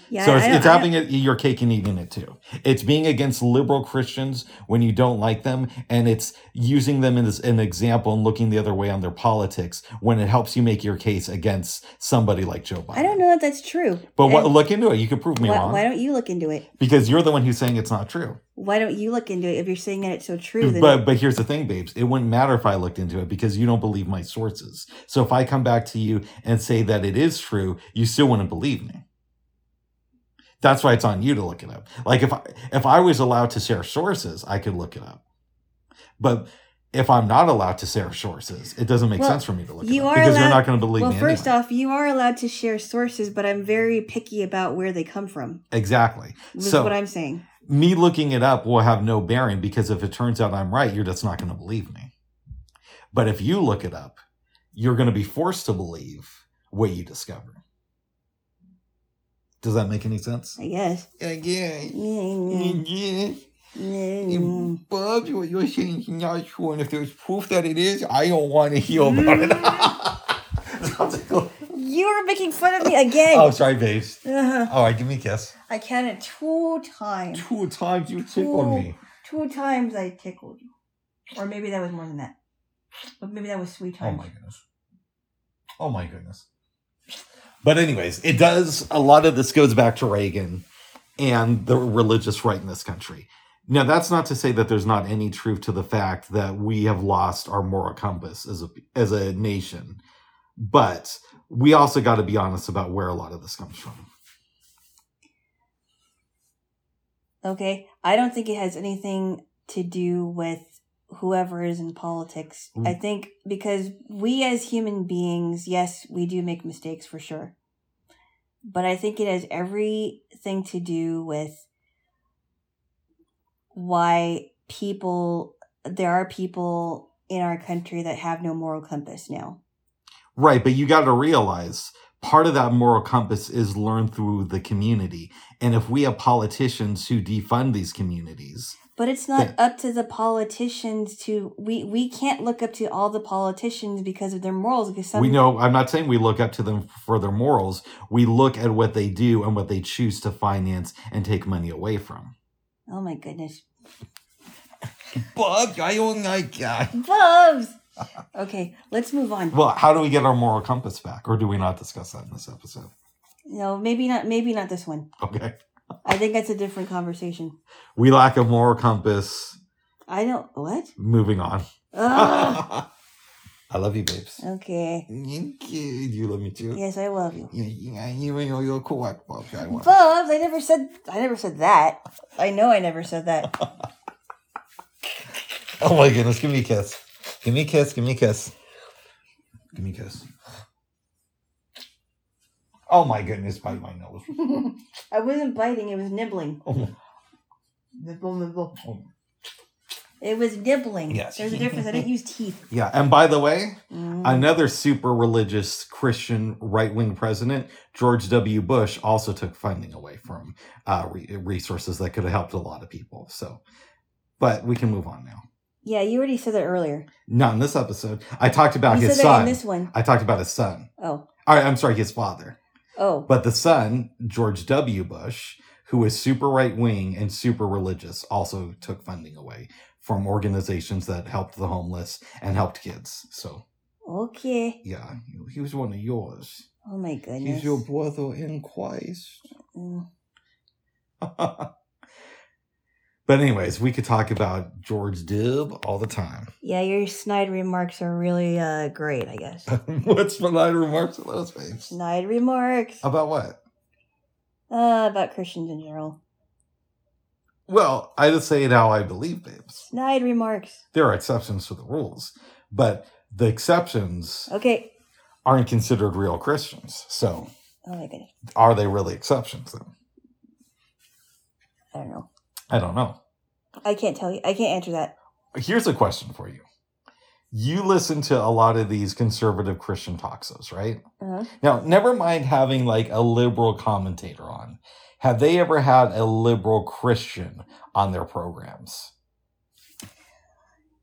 Yeah, so it's, it's having it, your cake and eating it too. It's being against liberal Christians when you don't like them, and it's using them as an example and looking the other way on their politics when it helps you make your case against somebody like Joe Biden. I don't know that that's true. But what, look into it. You could prove me why, wrong why don't you look into it? because you're the one who's saying it's not true. Why don't you look into it if you're saying that it's so true? But but here's the thing, babes. It wouldn't matter if I looked into it because you don't believe my sources. So if I come back to you and say that it is true, you still wouldn't believe me. That's why it's on you to look it up. Like if I, if I was allowed to share sources, I could look it up. But if I'm not allowed to share sources, it doesn't make Well, sense for me to look you it up are because you're not going to believe well, me first anyway. off, you are allowed to share sources, but I'm very picky about where they come from. exactly. Is So what I'm saying. me looking it up will have no bearing because if it turns out I'm right, you're just not going to believe me. But if you look it up, you're going to be forced to believe what you discover. Does that make any sense? I guess. Yeah. Mm, Yeah. mm, Bob, what you're saying is not true, and if there's proof that it is, I don't want to hear about it. Sounds like- You are making fun of me again. oh, sorry, babes. Uh-huh. All right, give me a kiss. I counted two times. Two times you tickled me. Two times I tickled you. Or maybe that was more than that. But maybe that was three Oh times. Oh, my goodness. Oh my goodness. But anyways, it does a lot of this goes back to Reagan and the religious right in this country. Now that's not to say that there's not any truth to the fact that we have lost our moral compass as a as a nation. But we also got to be honest about where a lot of this comes from. Okay. I don't think it has anything to do with whoever is in politics. Mm. I think because we as human beings, yes, we do make mistakes for sure. But I think it has everything to do with why people, there are people in our country that have no moral compass now. Right, but you got to realize part of that moral compass is learned through the community. And if we have politicians who defund these communities, But it's not up to the politicians to we we can't look up to all the politicians because of their morals because some we know i'm not saying we look up to them for their morals we look at what they do and what they choose to finance and take money away from Oh my goodness. bob i don't like that Bubs. Okay, let's move on. well how do we get our moral compass back or do we not discuss that in this episode No, maybe not maybe not this one. okay I think that's a different conversation. we lack a moral compass I don't what? moving on Ah, [LAUGHS] i love you babes okay. you love me too Yes, I love you. yeah, yeah, you know you're correct, Bob. I want- Bubs, I never said I never said that. I know I never said that. [LAUGHS] Oh my goodness, give me a kiss. Give me a kiss, give me a kiss. Give me a kiss. Oh my goodness, bite my nose. [LAUGHS] I wasn't biting, it was nibbling. Oh. Nibble, nibble. Oh. It was nibbling. Yes. There's a difference. I didn't [LAUGHS] use teeth. Yeah, and by the way, Mm. another super religious Christian right wing president, George W. Bush, also took funding away from uh, re- resources that could have helped a lot of people. So, but we can move on now. Yeah, you already said that earlier. Not in this episode. I talked about you his said that in son. this one. I talked about his son. Oh. All right, I'm sorry, his father. Oh. But the son, George W. Bush, who was super right wing and super religious, also took funding away from organizations that helped the homeless and helped kids. So, Okay. yeah, he was one of yours. Oh my goodness. He's your brother in Christ. Mm. [LAUGHS] but, anyways, we could talk about George Dibb all the time. Yeah, your snide remarks are really uh great, I guess. [LAUGHS] What's my line remarks those, babes? snide remarks. About what? Uh about Christians in general. Well, I just say it how I believe, babes. Snide remarks. There are exceptions to the rules, but the exceptions Okay. aren't considered real Christians. So, Oh my goodness. are they really exceptions then? I don't know. I don't know. I can't tell you. I can't answer that. Here's a question for you. You listen to a lot of these conservative Christian talk shows, right? Uh-huh. Now, never mind having like a liberal commentator on. Have they ever had a liberal Christian on their programs?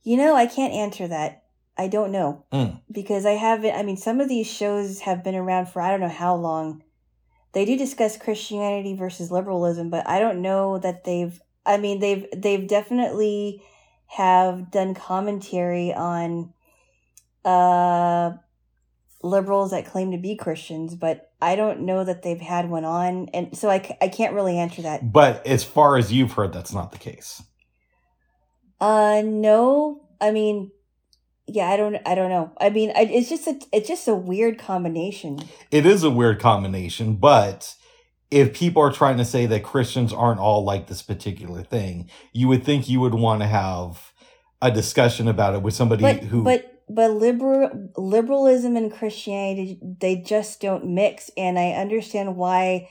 You know, I can't answer that. I don't know. Mm. Because I haven't I mean some of these shows have been around for I don't know how long. They do discuss Christianity versus liberalism, but I don't know that they've I mean they've they've definitely have done commentary on uh liberals that claim to be Christians, but I don't know that they've had one on and so I, I can't really answer that. But as far as you've heard, that's not the case. Uh, no. I mean, yeah, I don't. I don't know. I mean, I, it's just a. It's just a weird combination. It is a weird combination, but if people are trying to say that Christians aren't all like this particular thing, you would think you would want to have a discussion about it with somebody But who but but liberal liberalism and Christianity they just don't mix, and I understand why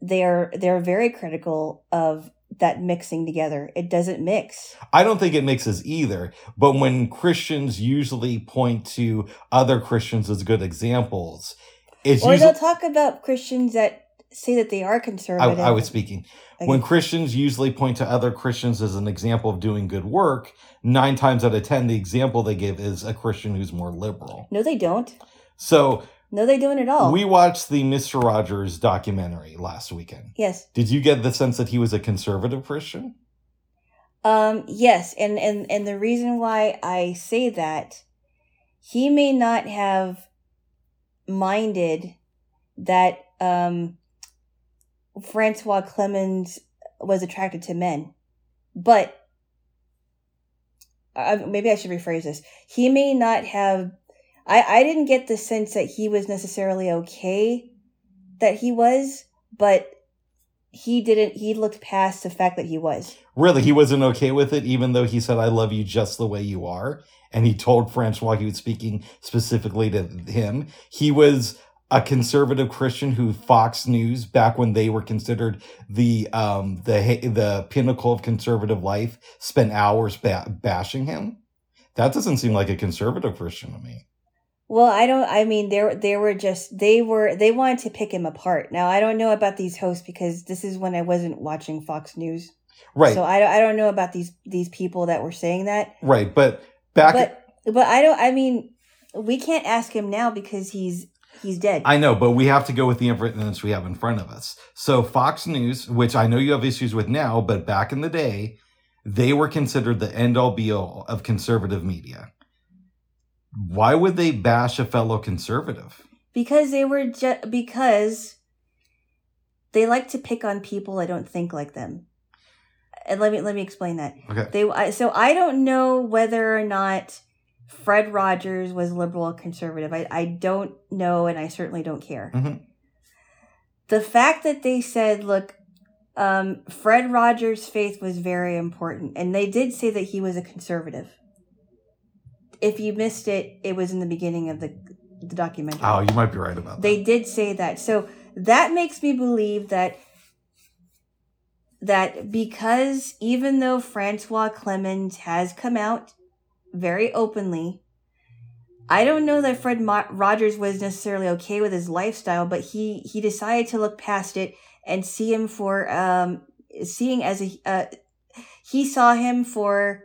they're they're very critical of that mixing together. It doesn't mix. I don't think it mixes either. But when Christians usually point to other Christians as good examples, it's Or usually they'll talk about Christians that say that they are I, conservative. I was speaking. Okay. When Christians usually point to other Christians as an example of doing good work, nine times out of ten, the example they give is a Christian who's more liberal. no, they don't. So No, they don't at all. we watched the Mr. Rogers documentary last weekend. yes. Did you get the sense that he was a conservative Christian? Um, yes, and, and and the reason why I say that he may not have minded that um Francois Clemmons was attracted to men. But uh, maybe I should rephrase this. He may not have I I didn't get the sense that he was necessarily okay that he was, but he didn't he looked past the fact that he was. Really, he wasn't okay with it, even though he said, I love you just the way you are. And he told Francois he was speaking specifically to him. He was a conservative Christian who Fox News, back when they were considered the um the the pinnacle of conservative life, spent hours ba- bashing him. That doesn't seem like a conservative Christian to me. Well, I don't. I mean, they they were just they were they wanted to pick him apart. Now I don't know about these hosts because this is when I wasn't watching Fox News, Right, so I don't I don't know about these these people that were saying that. right. But back, But but I don't. I mean, we can't ask him now because he's he's dead. I know, but we have to go with the evidence we have in front of us. So Fox News, which I know you have issues with now, but back in the day, they were considered the end all be all of conservative media. Why would they bash a fellow conservative? because they were just because they like to pick on people I don't think like them. And let me let me explain that. Okay. They I, so I don't know whether or not Fred Rogers was liberal conservative. I I don't know, and I certainly don't care. Mhm. The fact that they said, "Look, um, Fred Rogers' faith was very important," and they did say that he was a conservative. If you missed it, it was in the beginning of the the documentary. Oh, you might be right about that. They did say that. So that makes me believe that that because even though Francois Clemmons has come out very openly, I don't know that Fred Mo- Rogers was necessarily okay with his lifestyle, but he he decided to look past it and see him for um seeing as a uh, he saw him for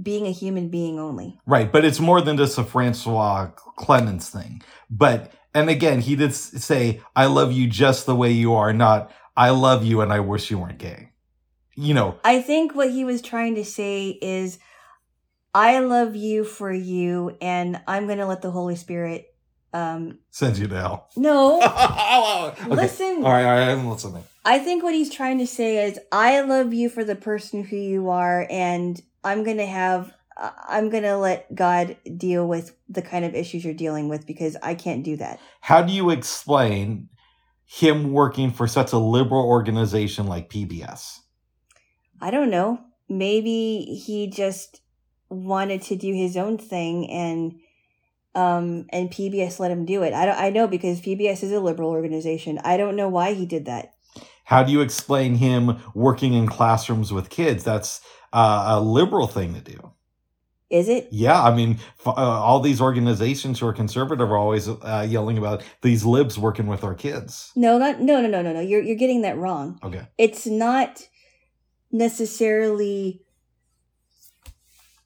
being a human being only. Right, but it's more than just a Francois Clemmons thing. But and again, he did say, "I love you just the way you are," not "I love you and I wish you weren't gay." You know, I think what he was trying to say is, I love you for you, and I'm going to let the Holy Spirit. Um, sends you to hell. no, [LAUGHS] okay. listen. All right, all right, I'm listening. I think what he's trying to say is, I love you for the person who you are, and I'm going to have. I'm going to let God deal with the kind of issues you're dealing with because I can't do that. How do you explain him working for such a liberal organization like PBS? I don't know. Maybe he just wanted to do his own thing and um and PBS let him do it. I don't I know because PBS is a liberal organization. I don't know why he did that. How do you explain him working in classrooms with kids? That's uh, a liberal thing to do. Is it? Yeah, I mean, f- uh, all these organizations who are conservative are always uh, yelling about these libs working with our kids. No, not no no no no no. You're you're getting that wrong. Okay. It's not necessarily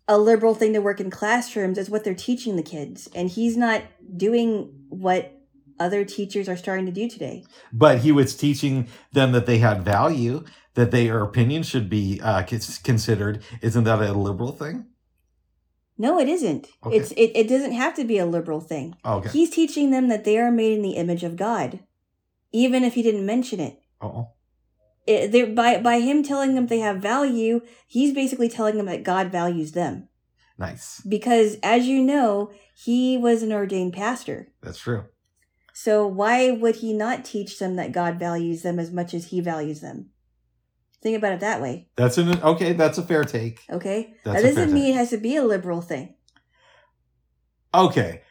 a liberal thing to work in classrooms. is what they're teaching the kids. And he's not doing what other teachers are starting to do today. But he was teaching them that they had value, that their opinion should be uh, considered. Isn't that a liberal thing? No, it isn't. Okay. It's it, it doesn't have to be a liberal thing. Okay. He's teaching them that they are made in the image of God, even if he didn't mention it. Oh, it they're- by by him telling them they have value, he's basically telling them that God values them. nice. Because as you know, he was an ordained pastor. That's true. So why would he not teach them that God values them as much as he values them? Think about it that way, That's an okay. That's a fair take. okay? That's that doesn't mean take. it has to be a liberal thing. Okay.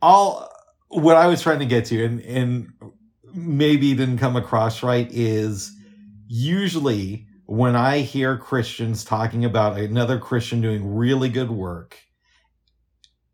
All what I was trying to get to, and and maybe didn't come across right, is usually when I hear Christians talking about another Christian doing really good work,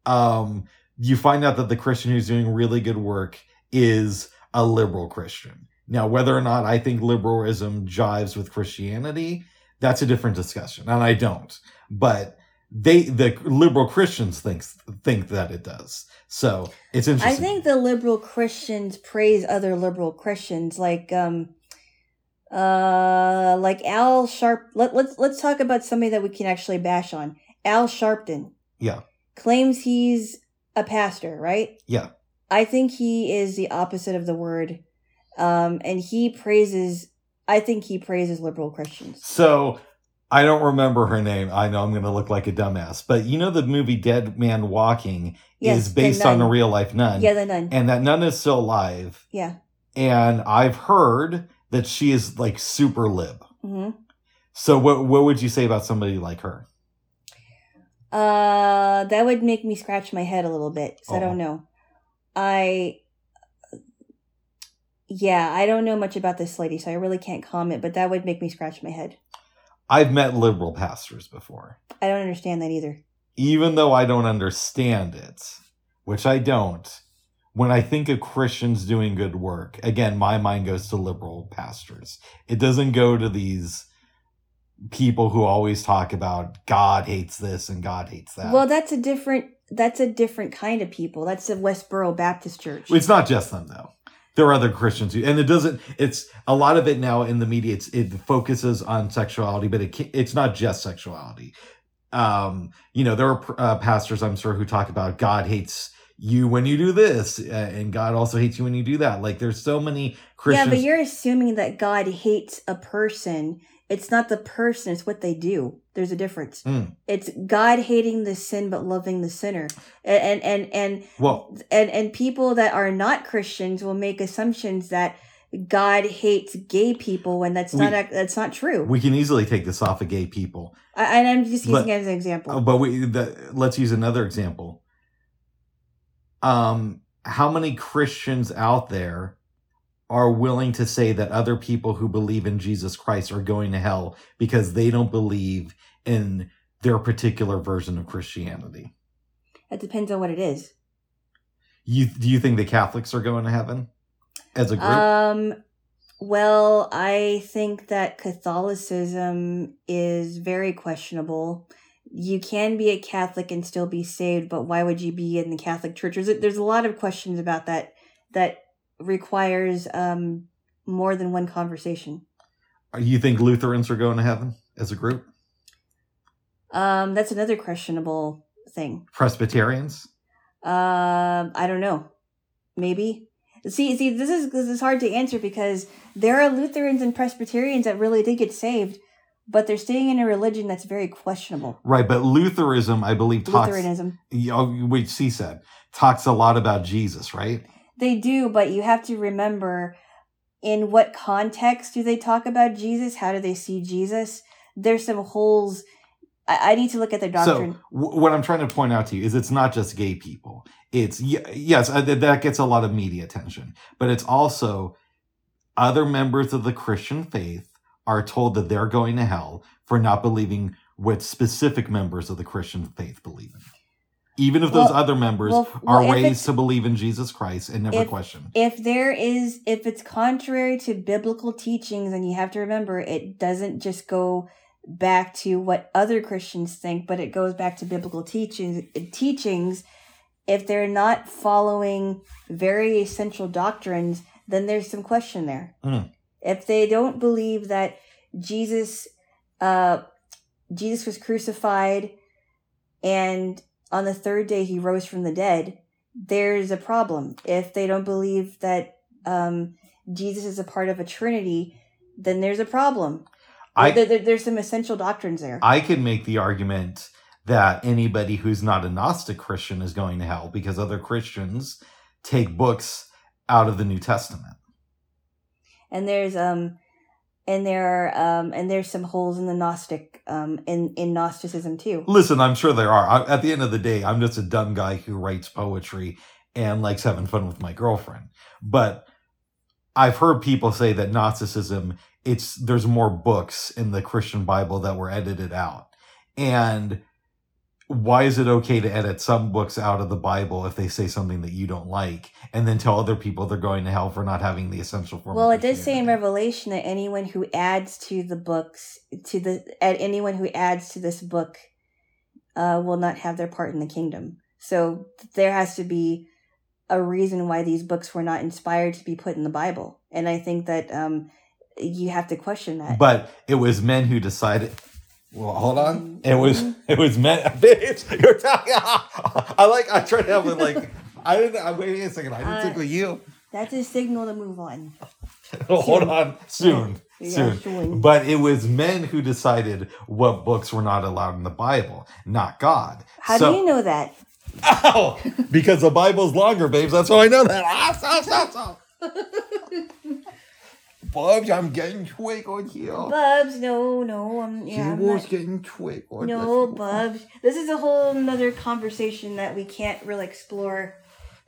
um, you find out that the Christian who's doing really good work is a liberal Christian. Now, whether or not I think liberalism jives with Christianity, that's a different discussion, and I don't. But they, the liberal Christians, thinks think that it does. So it's interesting. I think the liberal Christians praise other liberal Christians, like um, uh, like Al Sharp. Let, let's let's talk about somebody that we can actually bash on. Al Sharpton yeah, claims he's a pastor, right? yeah. I think he is the opposite of the word, um, and he praises. I think he praises liberal Christians. So I don't remember her name. I know I'm going to look like a dumbass, but you know the movie Dead Man Walking Yes, is based on a real life nun, Yeah, the nun. and that nun is still alive. yeah. And I've heard that she is like super lib. hmm So what what would you say about somebody like her? Uh, that would make me scratch my head a little bit. So I Oh. don't know. I, yeah, I don't know much about this lady, so I really can't comment. But that would make me scratch my head. I've met liberal pastors before. I don't understand that either. Even though I don't understand it, which I don't, when I think of Christians doing good work, again, my mind goes to liberal pastors. It doesn't go to these people who always talk about God hates this and God hates that. Well, that's a different. That's a different kind of people. That's the Westboro Baptist Church. It's not just them though. There are other Christians who, and it doesn't. It's a lot of it now in the media. It's it focuses on sexuality, but it it's not just sexuality. Um, you know, there are uh, pastors I'm sure who talk about God hates you when you do this, uh, and God also hates you when you do that. Like there's so many Christians. Yeah, but you're assuming that God hates a person. It's not the person, it's what they do. There's a difference. Mm. It's God hating the sin but loving the sinner. And and and and, well, and, and people that are not Christians will make assumptions that God hates gay people when that's not We- ac- that's not true. we can easily take this off of gay people. I, and I'm just using But- it as an example. But we the, let's use another example. Um, how many Christians out there are willing to say that other people who believe in Jesus Christ are going to hell because they don't believe in their particular version of Christianity? It depends on what it is. You do you think the Catholics are going to heaven as a group? Um, well, I think that Catholicism is very questionable. You can be a Catholic and still be saved, but why would you be in the Catholic Church? There's a, there's a lot of questions about that that requires um more than one conversation. you think Lutherans are going to heaven as a group? Um, that's another questionable thing. Presbyterians? Um, I don't know. Maybe. See, see, this is this is hard to answer because there are Lutherans and Presbyterians that really did get saved, but they're staying in a religion that's very questionable. Right, but Lutheranism, I believe, talks. Lutheranism. Which he said talks a lot about Jesus, right? They do, but you have to remember in what context do they talk about Jesus? How do they see Jesus? There's some holes. I, I need to look at their doctrine. So w- what I'm trying to point out to you is it's not just gay people. It's y- yes, uh, th- that gets a lot of media attention, but it's also other members of the Christian faith are told that they're going to hell for not believing what specific members of the Christian faith believe in. Even if those Well- other members well, are well, raised to believe in Jesus Christ and never if- question. if there is if it's contrary to biblical teachings and you have to remember it doesn't just go back to what other christians think but it goes back to biblical teachings teachings if they're not following very essential doctrines then there's some question there Mm. If they don't believe that jesus uh jesus was crucified and on the third day he rose from the dead there's a problem. If they don't believe that um, Jesus is a part of a Trinity, then there's a problem. I- There- there- there's some essential doctrines there. I could make the argument that anybody who's not a Gnostic Christian is going to hell because other Christians take books out of the New Testament. And there's um, and there are um, and there's some holes in the Gnostic um, in in Gnosticism too. Listen, I'm sure there are. I, at the end of the day, I'm just a dumb guy who writes poetry and likes having fun with my girlfriend. But I've heard people say that Gnosticism, it's there's more books in the Christian Bible that were edited out. And why is it okay to edit some books out of the Bible if they say something that you don't like and then tell other people they're going to hell for not having the essential form? Well, it does say in Revelation that anyone who adds to the books to the at anyone who adds to this book uh, will not have their part in the kingdom. So there has to be a reason why these books were not inspired to be put in the Bible, and I think that um, you have to question that. But it was men who decided. Well, hold on. It was it was men. [LAUGHS] Bitch, you're talking. [LAUGHS] I like. I tried to have it like. I didn't. I, wait a second. I didn't Uh, tickle you. That's a signal to move on. [LAUGHS] hold on. Soon. Yeah, Soon. soon. But it was men who decided what books were not allowed in the Bible, not God. How So- do you know that? Oh, Because the Bible's longer, babes. That's how I know that. Ah, stop, stop, stop. Bubs, I'm getting twig on here. Bubs, no, no, I'm yeah. She I'm was not- getting twig on you. No, this. Bubs. This is a whole nother conversation that we can't really explore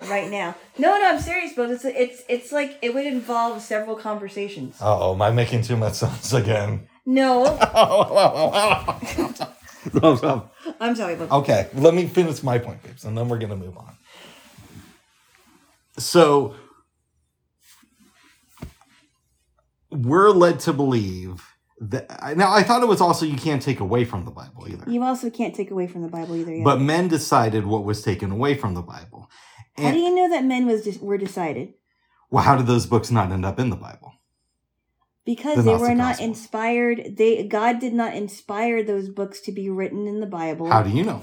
right now. No, no, I'm serious, Bubs. It's it's it's like it would involve several conversations. Uh-oh, am I making too much sense again? No, [LAUGHS] I'm sorry, Bubs. Okay, let me finish my point, babes, and then we're gonna move on. So we're led to believe that now I thought it was also you can't take away from the Bible either. You also can't take away from the Bible either. Yeah. But men decided what was taken away from the Bible. how do you know that men was just were decided? Well, how did those books not end up in the Bible? Because The they Gnostic were not Gospels. inspired. They God did not inspire those books to be written in the Bible. How do you know?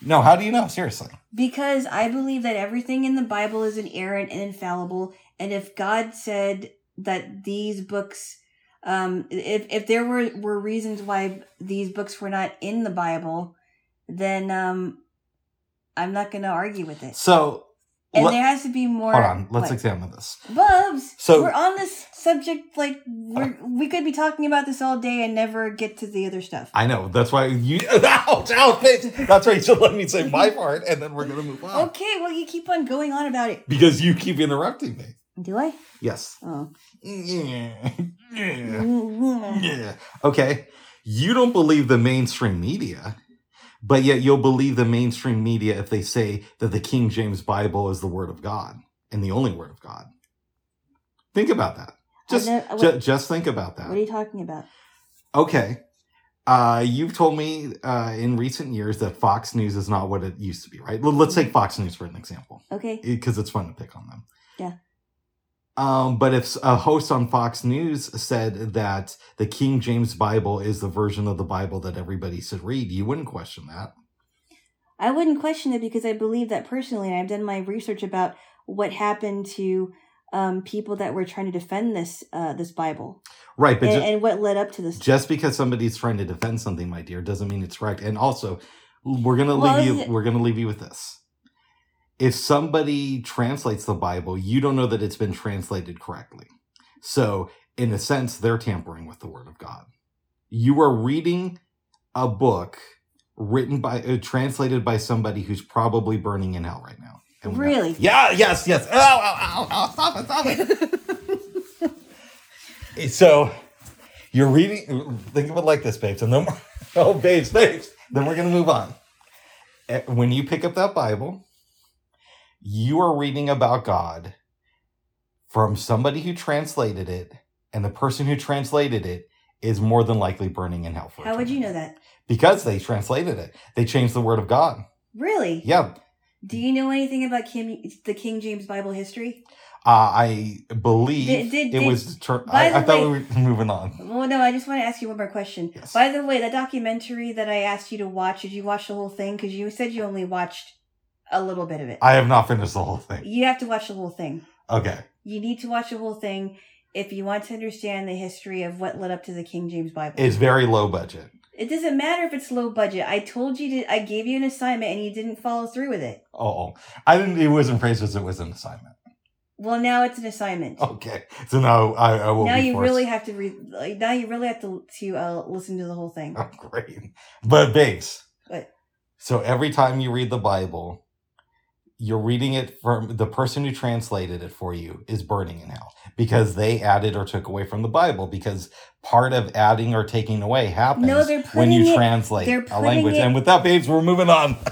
No, how do you know? Seriously. Because I believe that everything in the Bible is inerrant and infallible, and if God said that these books, um, if if there were were reasons why these books were not in the Bible, then um, I'm not going to argue with it. So and Let- there has to be more. hold on. Let's what? examine this. Bubs. So- we're on this subject. Like we're, we could be talking about this all day and never get to the other stuff. I know. That's why you. [LAUGHS] Ouch! Ouch! bitch. That's why you should let me say my [LAUGHS] part, and then we're gonna move on. Okay, well you keep on going on about it. Because you keep interrupting me. Do I? Yes. Oh. Yeah. Yeah. [LAUGHS] Yeah. Okay. You don't believe the mainstream media, but yet you'll believe the mainstream media if they say that the King James Bible is the Word of God and the only Word of God. Think about that. Just, know- ju- just think about that. What are you talking about? Okay. Uh, you've told me uh, in recent years that Fox News is not what it used to be, right? Well, let's take Fox News for an example, Okay. because it's fun to pick on them. Um, but if a host on Fox News said that the King James Bible is the version of the Bible that everybody should read, you wouldn't question that. I wouldn't question it because I believe that personally, and I've done my research about what happened to um, people that were trying to defend this uh, this Bible Right, but and, ju- and what led up to this. just because somebody's trying to defend something, my dear, doesn't mean it's correct. And also, we're gonna Well, leave you. it- We're gonna leave you with this. If somebody translates the Bible, you don't know that it's been translated correctly. So, in a sense, they're tampering with the Word of God. You are reading a book written by, uh, translated by somebody who's probably burning in hell right now. Really? Yeah. Yes. Yes. Ow! Ow! Ow! ow. Stop it! Stop [LAUGHS] it! So you're reading. Think of it like this, babes, and then [LAUGHS] oh, babes, babes. Then we're gonna move on. Eh, When you pick up that Bible, you are reading about God from somebody who translated it, and the person who translated it is more than likely burning in hell. For How would you know that? Because they translated it. They changed the word of God. Really? Yeah, Do you know anything about Kim, the King James Bible history? uh, I believe Did- did- it did- was. Ter- I, I thought way- we were [LAUGHS] moving on. Well, no, I just want to ask you one more question. Yes. By the way, that documentary that I asked you to watch, did you watch the whole thing? Because you said you only watched a little bit of it. I have not finished the whole thing. you have to watch the whole thing. Okay. You need to watch the whole thing if you want to understand the history of what led up to the King James Bible. It's very low budget. it doesn't matter if it's low budget. I told you to. I gave you an assignment and you didn't follow through with it. Oh, I didn't. It wasn't praised as it was an assignment. Well, now it's an assignment. Okay, so now I, I will. now you forced- really have to read. Like, now you really have to to uh, listen to the whole thing. Oh, [LAUGHS] great, but babes. What? So every time you read the Bible, you're reading it from the person who translated it for you is burning in hell because they added or took away from the Bible. Because part of adding or taking away happens No, they're when you it- translate a language. it- And with that, babes, we're moving on. [LAUGHS]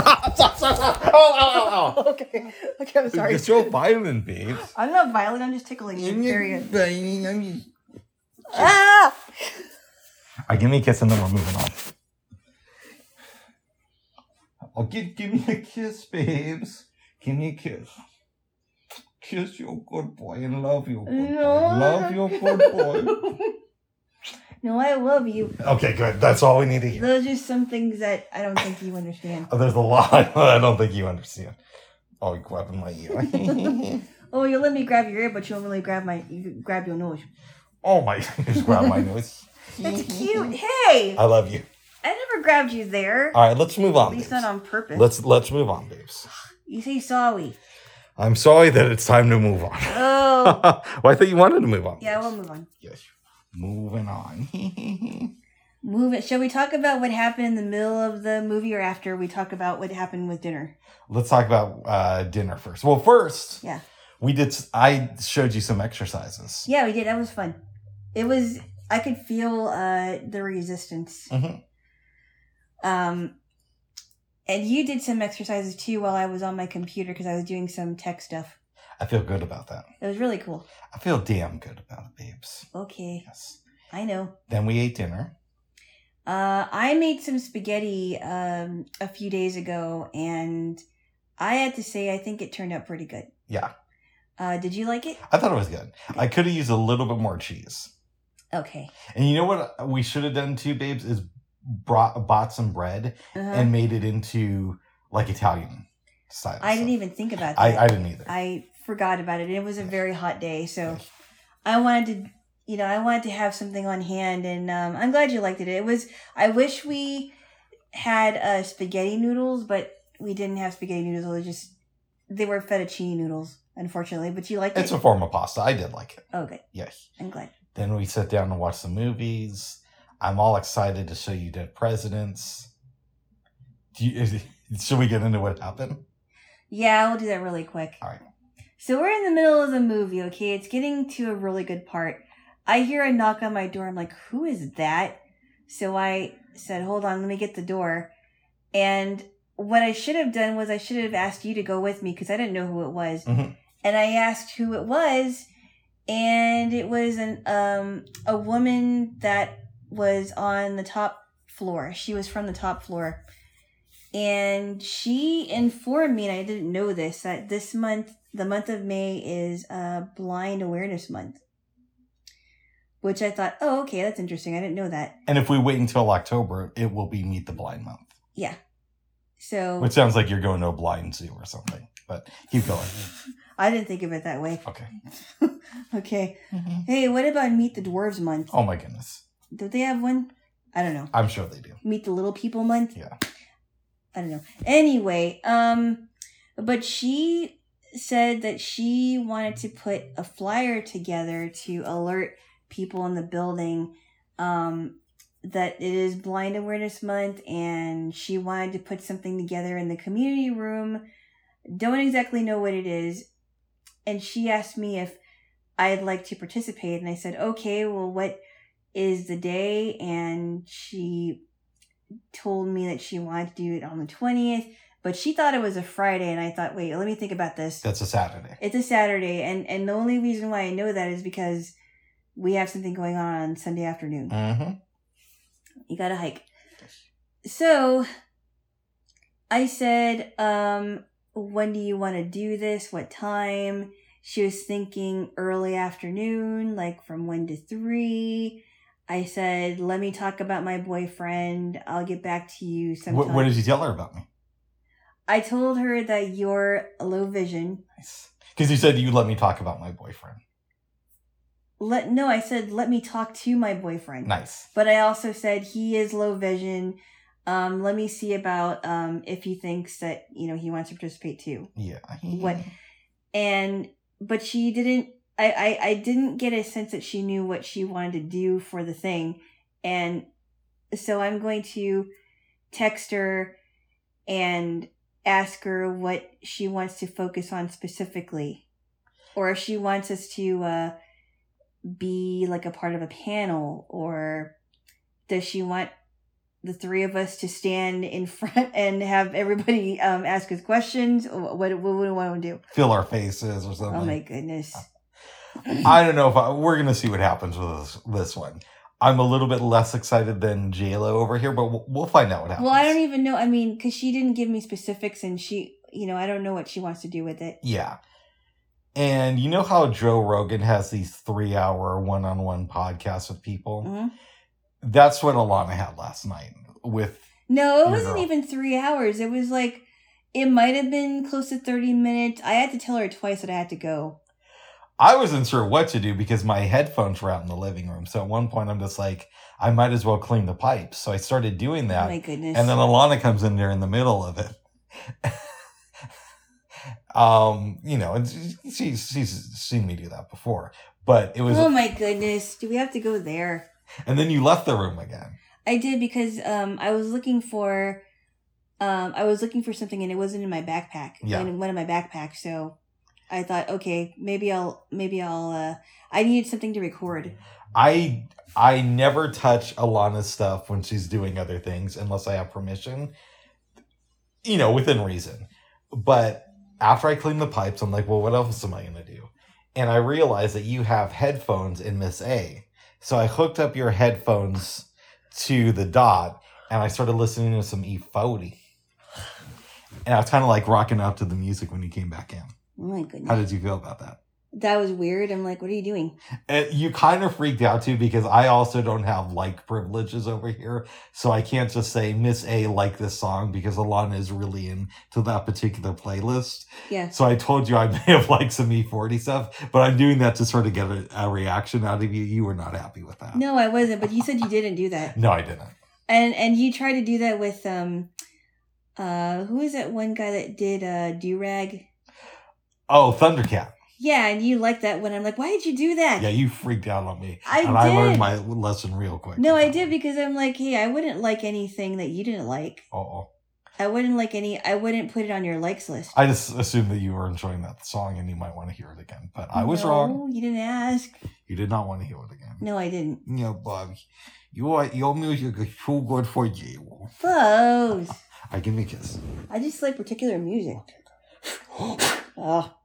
Oh, oh, oh, oh. [LAUGHS] okay. Okay, I'm sorry. You're so violent, babes. [LAUGHS] I'm not violent. I'm just tickling you. Very good. Very Ah! Alright, give me a kiss and then we're moving on. Oh, give, give me a kiss, babes. Give me a kiss. Kiss your good boy and love your good No. boy. Love your good boy. [LAUGHS] No, I love you. okay, good. That's all we need to hear. Those are some things that I don't think you understand. Oh, [LAUGHS] there's a lot [LAUGHS] I don't think you understand. Oh, you're grabbing my ear. Oh, you let me grab your ear, but you don't really grab my. You grab your nose. oh my, just grab my nose. That's cute. Hey, I love you. Never grabbed you there. All right, let's move on. At least babes. not on purpose. Let's let's move on, babes. You say sorry. I'm sorry that it's time to move on. Oh, [LAUGHS] well, I thought you wanted to move on. yeah. We'll move on. Yes. Moving on. [LAUGHS] Move it. Shall we talk about what happened in the middle of the movie, or after we talk about what happened with dinner? Let's talk about uh, dinner first. Well, first, Yeah. we did. I showed you some exercises. Yeah, we did. That was fun. It was. I could feel uh the resistance. Mhm. Um, and you did some exercises too while I was on my computer because I was doing some tech stuff. I feel good about that. It was really cool. I feel damn good about it, babes. Okay, Yes. I know. Then we ate dinner. Uh, I made some spaghetti um a few days ago, and I had to say I think it turned out pretty good. Yeah, Uh, did you like it? I thought it was good. I could have used a little bit more cheese. Okay. And you know what we should have done too, babes, is brought bought some bread Uh-huh. and made it into like Italian style. I didn't even think about that. I, I didn't either. I forgot about it. It was a very hot day, so I wanted to, you know, I wanted to have something on hand, and um, I'm glad you liked it. It was. I wish we had uh, spaghetti noodles, but we didn't have spaghetti noodles. It was just they were fettuccine noodles, unfortunately. But you liked It's it. It's a form of pasta. I did like it. Okay. Yes. I'm glad. Then we sat down and watch some movies. I'm all excited to show you Dead Presidents. Do you, should we get into what happened? Yeah, we'll do that really quick. All right. So we're in the middle of the movie, okay? It's getting to a really good part. I hear a knock on my door. I'm like, who is that? So I said, hold on, let me get the door. And what I should have done was I should have asked you to go with me because I didn't know who it was. Mhm. And I asked who it was, and it was an um a woman that was on the top floor. She was from the top floor. And she informed me, and I didn't know this, that this month, the month of May, is uh, Blind Awareness Month. Which I thought, oh, okay, that's interesting. I didn't know that. And if we wait until October, it will be Meet the Blind Month, Yeah. So which sounds like you're going to a blind zoo or something. But keep going. [LAUGHS] I didn't think of it that way. Okay. [LAUGHS] Okay. Hey, what about Meet the Dwarves Month? Oh my goodness. Do they have one? I don't know. I'm sure they do. Meet the Little People Month? Yeah. I don't know. Anyway, um, but she said that she wanted to put a flyer together to alert people in the building um, that it is Blind Awareness Month, and she wanted to put something together in the community room. Don't exactly know what it is. And she asked me if I'd like to participate, and I said, okay, well, what is the day? And she told me that she wanted to do it on the 20th, but she thought it was a Friday, and I thought, wait, let me think about this. That's a Saturday. It's a Saturday, and and the only reason why I know that is because we have something going on on Sunday afternoon. Mm-hmm. You gotta hike. So I said, um, when do you want to do this? What time? She was thinking early afternoon, like from one to three. I said, let me talk about my boyfriend. I'll get back to you sometime. What, what did you tell her about me? I told her that you're low vision. Nice. Because you said you'd let me talk about my boyfriend. Let no, I said let me talk to my boyfriend. Nice. But I also said he is low vision. Um, let me see about um if he thinks that you know he wants to participate too. Yeah. What? And but she didn't. I, I I didn't get a sense that she knew what she wanted to do for the thing, and so I'm going to text her and ask her what she wants to focus on specifically, or if she wants us to uh, be like a part of a panel, or does she want the three of us to stand in [LAUGHS] front and have everybody um, ask us questions? What what, what do we want to do? Fill our faces or something. Oh my goodness! [LAUGHS] I don't know if I, we're gonna see what happens with this, this one. I'm a little bit less excited than JLo over here, but we'll, we'll find out what happens. Well, I don't even know. I mean, because she didn't give me specifics, and she, you know, I don't know what she wants to do with it. Yeah. And you know how Joe Rogan has these three hour one on one podcasts with people? Mhm. That's what Alana had last night with No, it wasn't girl. even three hours. It was like it might have been close to thirty minutes. I had to tell her twice that I had to go. I wasn't sure what to do because my headphones were out in the living room. So at one point I'm just like, I might as well clean the pipes. So I started doing that. Oh my goodness! and then Alana comes in there in the middle of it. [LAUGHS] um, you know, and she's she's seen me do that before. But it was oh my goodness! Do we have to go there? and then you left the room again. I did because um I was looking for um I was looking for something and it wasn't in my backpack. Yeah. It went in my backpack, so I thought, okay, maybe I'll maybe I'll uh I need something to record. I I never touch Alana's stuff when she's doing other things unless I have permission. You know, within reason. But after I clean the pipes, I'm like, well, what else am I gonna do? And I realized that you have headphones in Miss A. So I hooked up your headphones to the dot and I started listening to some E40. And I was kind of like rocking out to the music when you came back in. Oh my goodness. How did you feel about that? that was weird. I'm like, what are you doing? And you kind of freaked out too because I also don't have like privileges over here. So I can't just say Miss A like this song because Alana is really into that particular playlist. Yeah. So I told you I [LAUGHS] may have liked some E40 stuff, but I'm doing that to sort of get a, a reaction out of you. You were not happy with that. No, I wasn't, but you said you didn't do that. No, I didn't. And and you tried to do that with um uh who is that one guy that did uh do rag? Oh, Thundercat. Yeah, and you like that when I'm like, why did you do that? Yeah, you freaked out on me. I and I learned my lesson real quick. No, I did because I'm like, hey, I wouldn't like anything that you didn't like. Oh, I wouldn't like any. I wouldn't put it on your likes list. I just assumed that you were enjoying that song and you might want to hear it again. But I was No, wrong. You didn't ask. You did not want to hear it again. No, I didn't. Yeah, Bob. Your your music is too good for you. Close. [LAUGHS] I give me a kiss. I just like particular music. Oh. [GASPS]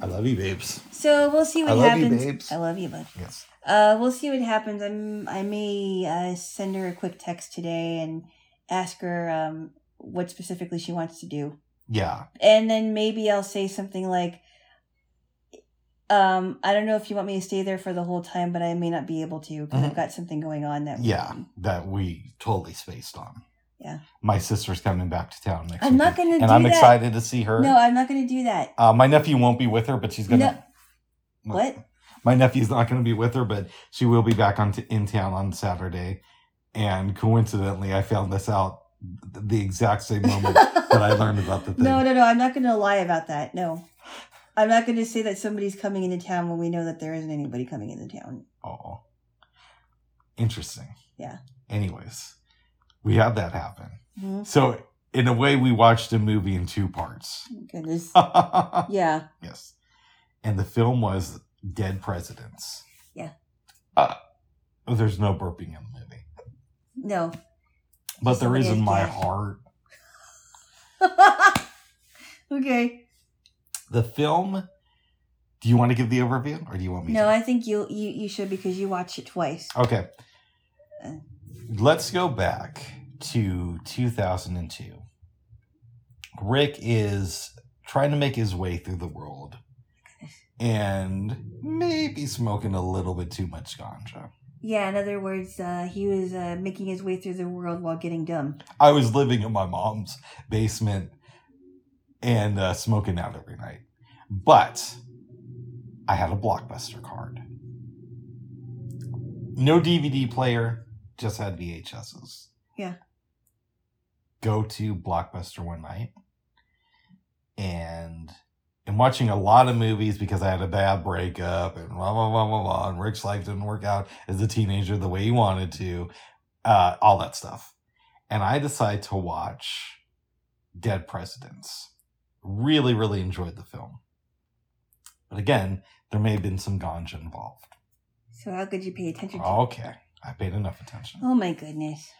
I love you, babes. So we'll see what I love you, happens. babes. I love you, bud. Yes. Uh, we'll see what happens. I'm. I may uh, send her a quick text today and ask her um, what specifically she wants to do, Yeah. and then maybe I'll say something like, um, "I don't know if you want me to stay there for the whole time, but I may not be able to because I've Mhm. got something going on that." Yeah. That we totally spaced on. Yeah. My sister's coming back to town next I'm not gonna And I'm that. excited to see her. No, I'm not going to do that. Uh, my nephew won't be with her, but she's gonna. No. What? My nephew's not going to be with her, but she will be back on t- in town on Saturday. And coincidentally, I found this out th- the exact same moment that I learned about the [LAUGHS] thing. No, no, no. I'm not going to lie about that. No. I'm not going to say that somebody's coming into town when we know that there isn't anybody coming into town. Oh, interesting. Yeah. Anyways, we had that happen. Mhm. So, in a way, we watched a movie in two parts. Goodness. [LAUGHS] Yeah. Yes. And the film was Dead Presidents. Yeah. Uh, there's no burping in the movie, No. but there is in my heart. [LAUGHS] okay. The film. Do you want to give the overview, or do you want me No, to? I think you you you should because you watched it twice. Okay. Uh. Let's go back to 2002. Rick is trying to make his way through the world and maybe smoking a little bit too much ganja. Yeah. In other words, uh, he was uh, making his way through the world while getting dumb. I was living in my mom's basement and uh, smoking out every night. But I had a Blockbuster card. No DVD player, just had VHSs. Yeah. Go to Blockbuster one night and I'm watching a lot of movies because I had a bad breakup and blah, blah, blah, blah, blah. And Rick's life didn't work out as a teenager the way he wanted to, uh, all that stuff. And I decided to watch Dead Presidents. Really, really enjoyed the film. But again, there may have been some ganja involved. So how could you pay attention to? Okay, I paid enough attention. Oh my goodness.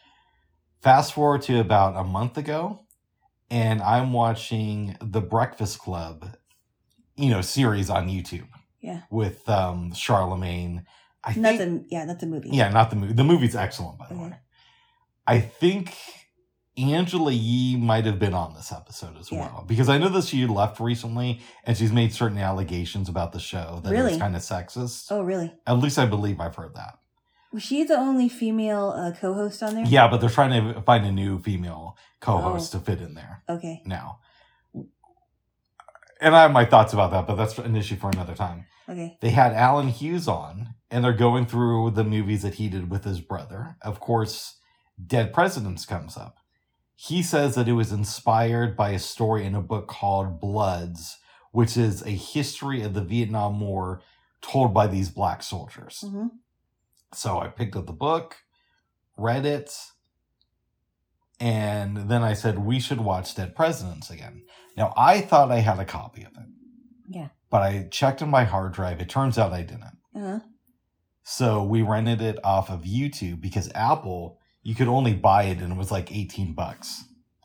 Fast forward to about a month ago, and I'm watching The Breakfast Club, you know, series on YouTube. Yeah. With um Charlemagne. I Not think, the yeah, not the movie. yeah, not the movie. The movie's excellent, by the Okay. way. I think Angela Yee might have been on this episode as Yeah. well because I know that she left recently and she's made certain allegations about the show that Really? kind of sexist. Oh really? At least I believe I've heard that. Was she the only female uh, co-host on there? Yeah, but they're trying to find a new female co-host Oh. to fit in there Okay. now. And I have my thoughts about that, but that's an issue for another time. Okay. They had Allen Hughes on, and they're going through the movies that he did with his brother. Of course, Dead Presidents comes up. He says that it was inspired by a story in a book called Bloods, which is a history of the Vietnam War told by these black soldiers. hmm So I picked up the book, read it, and then I said, we should watch Dead Presidents again. Now, I thought I had a copy of it. Yeah. But I checked in my hard drive. It turns out I didn't. Uh-huh. So we rented it off of YouTube because Apple, you could only buy it and it was like 18 bucks.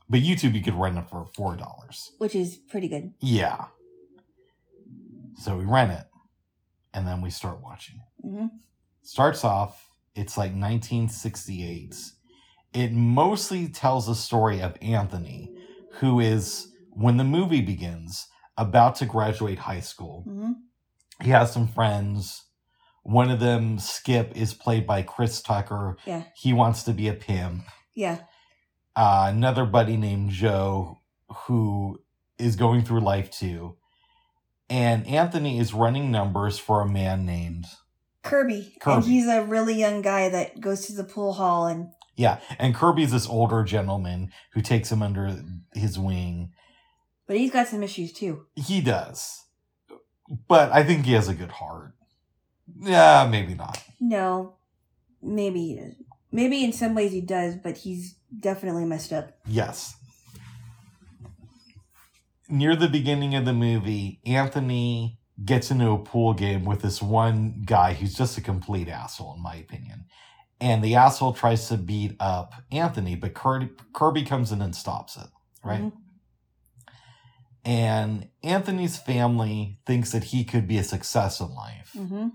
But YouTube, you could rent it for $4. Which is pretty good. Yeah. So we rent it and then we start watching it hmm starts off it's like 1968 it mostly tells the story of anthony who is when the movie begins about to graduate high school. Hmm he has some friends. One of them skip is played by chris tucker. Yeah. he wants to be a pimp. Yeah. uh, another buddy named joe who is going through life too. And anthony is running numbers for a man named Kirby. And he's a really young guy that goes to the pool hall and Yeah, and Kirby's this older gentleman who takes him under his wing. But he's got some issues too. He does. But I think he has a good heart. Yeah, maybe not. No, maybe he does. Maybe in some ways he does, but he's definitely messed up. Yes. Near the beginning of the movie, Anthony gets into a pool game with this one guy who's just a complete asshole, in my opinion. And the asshole tries to beat up Anthony, but Kirby, Kirby comes in and stops it, right? Mhm. And Anthony's family thinks that he could be a success in life. Mm-hmm.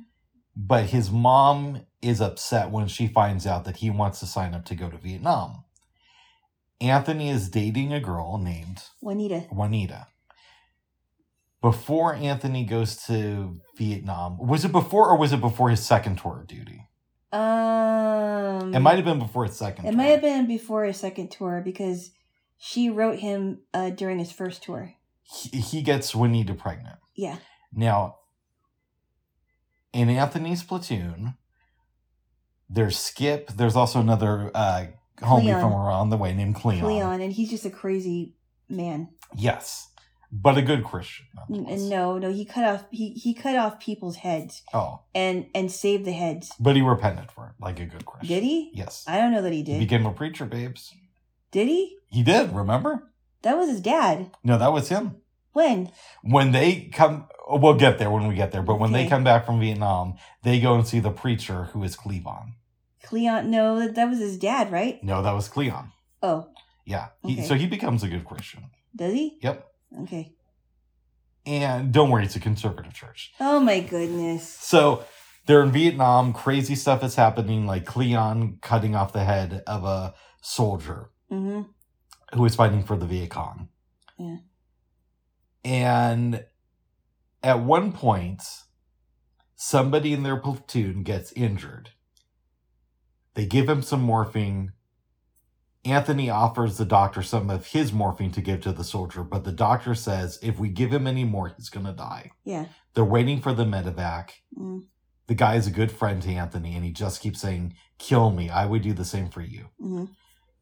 But his mom is upset when she finds out that he wants to sign up to go to Vietnam. Anthony is dating a girl named Juanita. Juanita. Before Anthony goes to Vietnam, was it before or was it before his second tour of duty? Um, It might have been before his second. It tour. might have been before his second tour because she wrote him uh, during his first tour. He, he gets Juanita pregnant. Yeah. Now, in Anthony's platoon, there's Skip. There's also another uh, homie Cleon. from around the way named Cleon. Cleon, and he's just a crazy man. Yes, but a good Christian. No, no, he cut off he he cut off people's heads Oh, and and saved the heads. but he repented for it, like a good Christian. Did he? Yes. I don't know that he did. He became a preacher, babes. Did he? He did. Remember? That was his dad. No, that was him. When? When they come, we'll get there when we get there. But when they come back from Vietnam, they go and see the preacher who is Cleon. Cleon? No, that, that was his dad, right? No, that was Cleon. Oh, Yeah. He, Okay. So he becomes a good Christian. does he? Yep. Okay. And don't worry, it's a conservative church. Oh my goodness. So they're in Vietnam. Crazy stuff is happening, like Cleon cutting off the head of a soldier Mm-hmm. who is fighting for the Viet Cong. Yeah. And at one point, somebody in their platoon gets injured. They give him some morphine. Anthony offers the doctor some of his morphine to give to the soldier, but the doctor says if we give him any more, he's going to die. Yeah. They're waiting for the medevac. Mm, The guy is a good friend to Anthony, and he just keeps saying, Kill me. I would do the same for you. hmm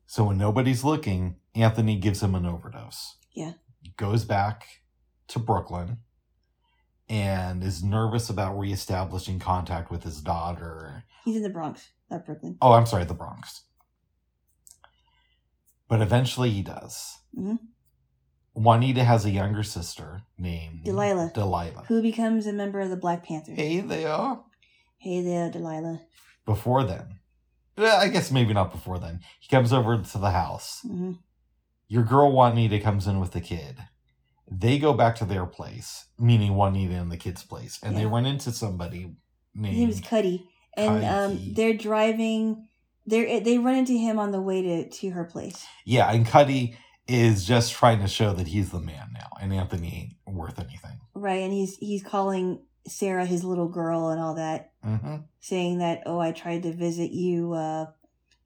So when nobody's looking, Anthony gives him an overdose. Yeah. Goes back to Brooklyn and is nervous about reestablishing contact with his daughter. He's in the Bronx, not Brooklyn. Oh, I'm sorry, the Bronx. But eventually he does. Mhm. Juanita has a younger sister named Delilah. Delilah. Who becomes a member of the Black Panthers? Hey there. Hey there, Delilah. Before then. I guess maybe not before then. He comes over to the house. hmm Your girl Juanita comes in with the kid. They go back to their place, meaning Juanita and the kid's place, and they run into somebody His name named Cutty, and um, they're driving. They they run into him on the way to to her place. Yeah, and Cutty is just trying to show that he's the man now, and Anthony ain't worth anything. Right, and he's he's calling Sarah his little girl and all that, hmm saying that oh I tried to visit you, uh,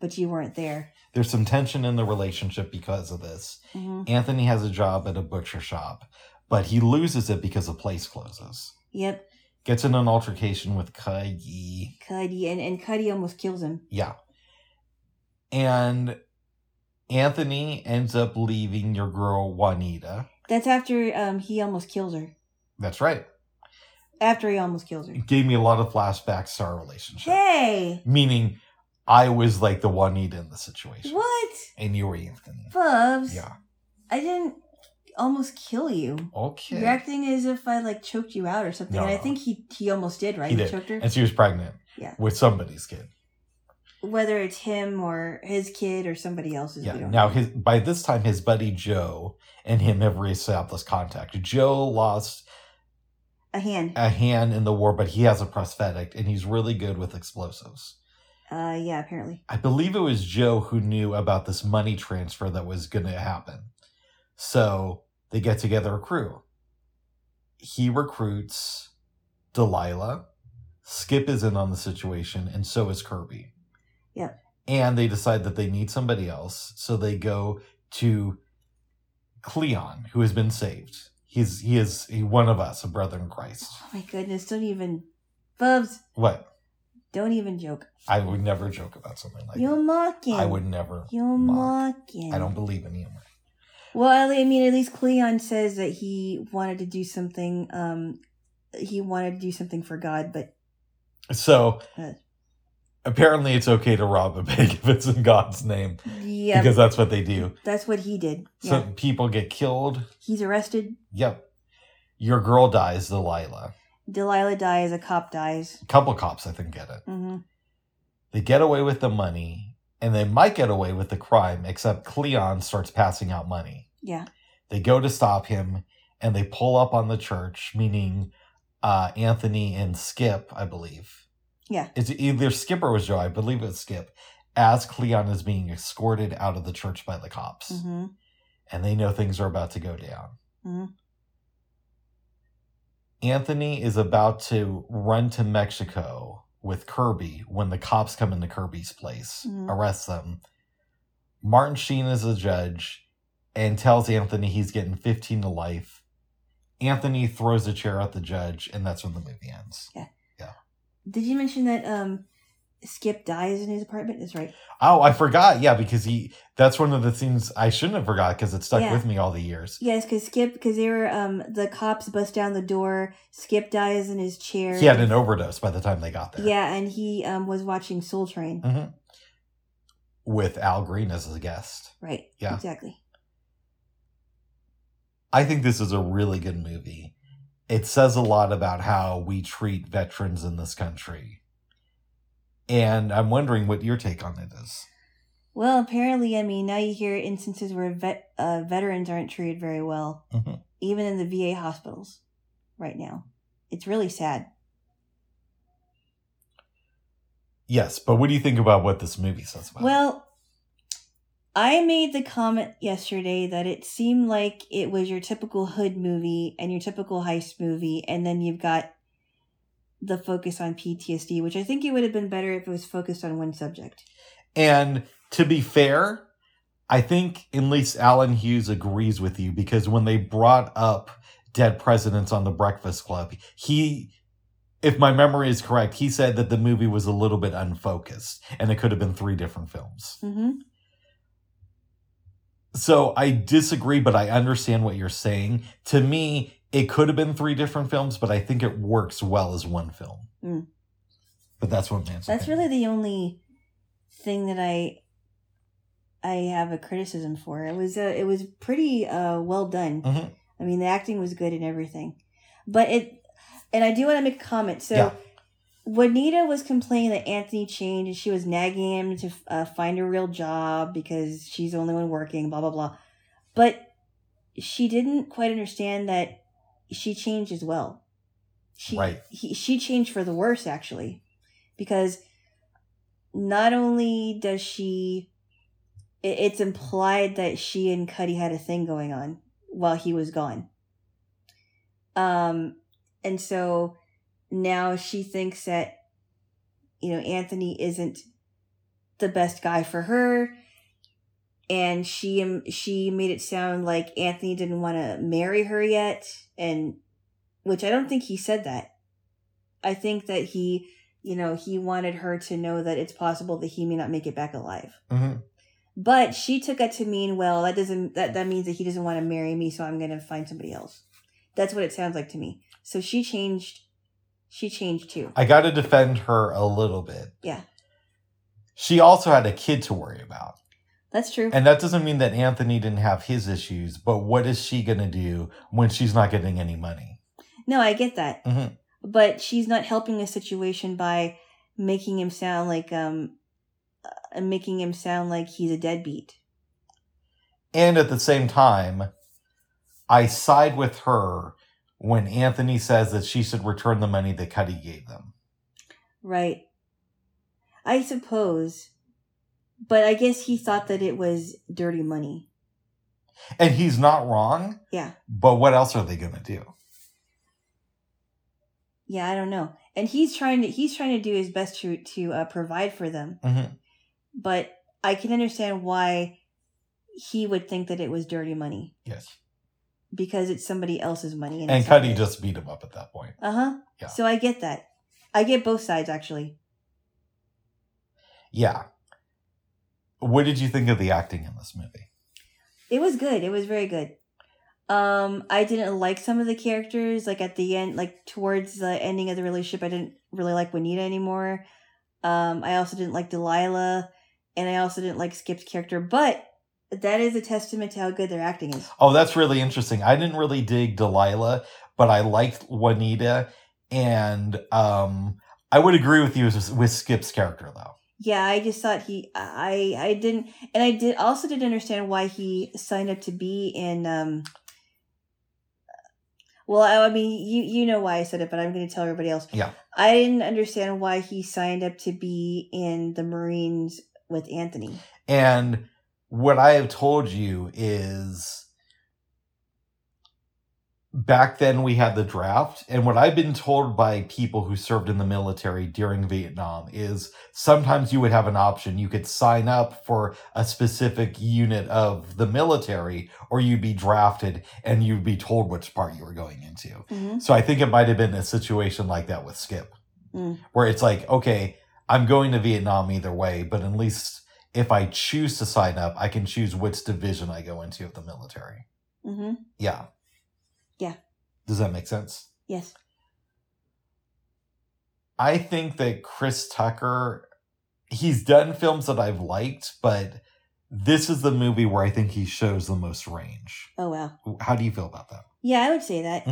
but you weren't there. There's some tension in the relationship because of this. hmm Anthony has a job at a butcher shop, but he loses it because the place closes. Yep, Gets in an altercation with Cutty. Cutty, and and Cutty almost kills him. Yeah. And Anthony ends up leaving your girl Juanita. That's after um he almost kills her. That's right. After he almost kills her. It gave me a lot of flashbacks to our relationship. Hey, Meaning I was like the Juanita in the situation. what, And you were Anthony. Bubs? Yeah. I didn't almost kill you. Okay. You're acting as if I like choked you out or something. No, and I think he he almost did, right? He did. choked her. And she was pregnant. Yeah. With somebody's kid. Whether it's him or his kid or somebody else's. Yeah. Now his by this time his buddy Joe and him have reestablished contact. Joe lost a hand. a hand in the war, but he has a prosthetic and he's really good with explosives. Uh, yeah, apparently. I believe it was Joe who knew about this money transfer that was going to happen. So they get together a crew. He recruits Delilah. Skip is in on the situation, and so is Kirby. Yeah. And they decide that they need somebody else, so they go to Cleon, who has been saved. He's he is he, one of us, a brother in Christ. Oh my goodness! Don't even, Bubs. What? Don't even joke. I would never joke about something like that. You're that. mocking. I would never. You're mock. mocking. I don't believe in humor. Well, I mean, at least Cleon says that he wanted to do something. Um, he wanted to do something for God, but So Uh. Apparently, it's okay to rob a bank [LAUGHS] if it's in God's name yeah, because that's what they do. that's what he did. So Yeah, people get killed. he's arrested. Yep. Your girl dies, Delilah. Delilah dies. A cop dies. A couple cops, I think, get it. hmm They get away with the money, and they might get away with the crime, except Cleon starts passing out money. Yeah, They go to stop him, and they pull up on the church, meaning uh, Anthony and Skip, I believe. Yeah. It's either Skip or was Joe. I believe it's Skip. As Cleon is being escorted out of the church by the cops, hmm and they know things are about to go down. Mhm. Anthony is about to run to Mexico with Kirby when the cops come into Kirby's place, Mhm. arrest them. Martin Sheen is the judge and tells Anthony he's getting 15 to life. Anthony throws a chair at the judge, and that's when the movie ends. Did you mention that um, Skip dies in his apartment? That's right. Oh, I forgot. Yeah, because he that's one of the things I shouldn't have forgot because it stuck Yeah. with me all the years. Yes, because Skip, because they were um, the cops bust down the door. Skip dies in his chair. He had an overdose by the time they got there. Yeah, and he um, was watching Soul Train. hmm With Al Green as a guest. Right. Yeah. Exactly. I think this is a really good movie. It says a lot about how we treat veterans in this country. And I'm wondering what your take on it is. Well, apparently, I mean, now you hear instances where vet uh, veterans aren't treated very well, Mhm. even in the VA hospitals right now. It's really sad. Yes, but what do you think about what this movie says about? Well, I made the comment yesterday that it seemed like it was your typical hood movie and your typical heist movie, and then you've got the focus on PTSD, which I think it would have been better if it was focused on one subject. And to be fair, I think at least Allen Hughes agrees with you because when they brought up dead presidents on the Breakfast Club, he, if my memory is correct, he said that the movie was a little bit unfocused and it could have been three different films. hmm So I disagree, but I understand what you're saying. To me, it could have been three different films, but I think it works well as one film. Mm. But that's what man's That's really the only thing that I I have a criticism for. It was uh, it was pretty uh, well done. Mhm. I mean, the acting was good and everything, but it. And I do want to make a comment. So, Yeah. Juanita was complaining that Anthony changed, and she was nagging him to uh, find a real job because she's the only one working. Blah blah blah. But she didn't quite understand that she changed as well. She Right. he, she changed for the worse actually, because not only does she it, it's implied that she and Cutty had a thing going on while he was gone. Um, and so now she thinks that, you know, Anthony isn't the best guy for her. And she um, she made it sound like Anthony didn't want to marry her yet, and which I don't think he said that. I think that he, you know, he wanted her to know that it's possible that he may not make it back alive. Mhm. But she took it to mean, well, that doesn't that that means that he doesn't want to marry me, so I'm gonna find somebody else. That's what it sounds like to me. So she changed. She changed too. I got to defend her a little bit. Yeah. She also had a kid to worry about. That's true. And that doesn't mean that Anthony didn't have his issues, but what is she going to do when she's not getting any money? no, I get that. Mhm. But she's not helping the situation by making him sound like um, uh, making him sound like he's a deadbeat. And at the same time, I side with her when Anthony says that she should return the money that Cutty gave them. Right. I suppose. But I guess he thought that it was dirty money. And he's not wrong, Yeah. but what else are they going to do? Yeah, I don't know. And he's trying to he's trying to do his best to to uh, provide for them. Mhm. But I can understand why he would think that it was dirty money Yes. Because it's somebody else's money. And not Cutty just beat him up at that point. Uh huh. Yeah. So I get that. I get both sides actually. Yeah. What did you think of the acting in this movie? It was good. It was very good. Um, I didn't like some of the characters. Like at the end, like towards the ending of the relationship, I didn't really like Juanita anymore. Um, I also didn't like Delilah, and I also didn't like Skip's character. But that is a testament to how good their acting is. Oh, that's really interesting. I didn't really dig Delilah, but I liked Juanita, and um, I would agree with you with, with Skip's character though. Yeah, I just thought he, I, I didn't, and I did also didn't understand why he signed up to be in. um Well, I, I mean, you you know why I said it, but I'm going to tell everybody else. Yeah. I didn't understand why he signed up to be in the Marines with Anthony. And what I have told you is back then we had the draft and what i've been told by people who served in the military during vietnam is sometimes you would have an option you could sign up for a specific unit of the military or you'd be drafted and you'd be told which part you were going into Mm-hmm. so i think it might have been a situation like that with skip Mm. where it's like okay i'm going to vietnam either way but at least if i choose to sign up i can choose which division i go into of the military Mm-hmm. yeah. Yeah. Does that make sense? Yes. I think that Chris Tucker, he's done films that I've liked, but this is the movie where I think he shows the most range. Oh wow. How do you feel about that? Yeah, I would say that.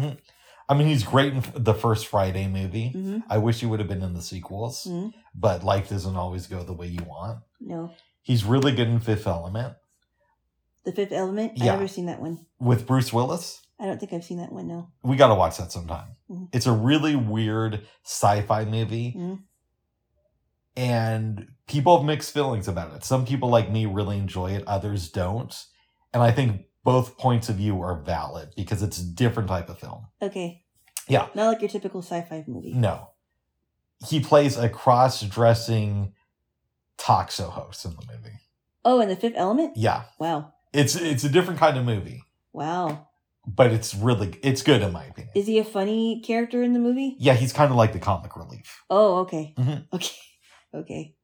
I mean, he's great in the first Friday movie. Mm-hmm. I wish he would have been in the sequels, Mhm. but life doesn't always go the way you want. No, He's really good in Fifth Element The Fifth Element. Yeah. I've never seen that one. with Bruce Willis. I don't think I've seen that one. No. We got to watch that sometime. Mhm. It's a really weird sci-fi movie, Mhm. and people have mixed feelings about it. Some people like me really enjoy it, others don't, and I think both points of view are valid because it's a different type of film. Okay. Yeah. Not like your typical sci-fi movie. No, he plays a cross-dressing talk show host in the movie. Oh, in the Fifth Element. Yeah, Wow. it's it's a different kind of movie, Wow. but it's really it's good in my opinion. Is he a funny character in the movie? yeah, he's kind of like the comic relief, Oh, okay. Mhm. [LAUGHS] Okay. Okay.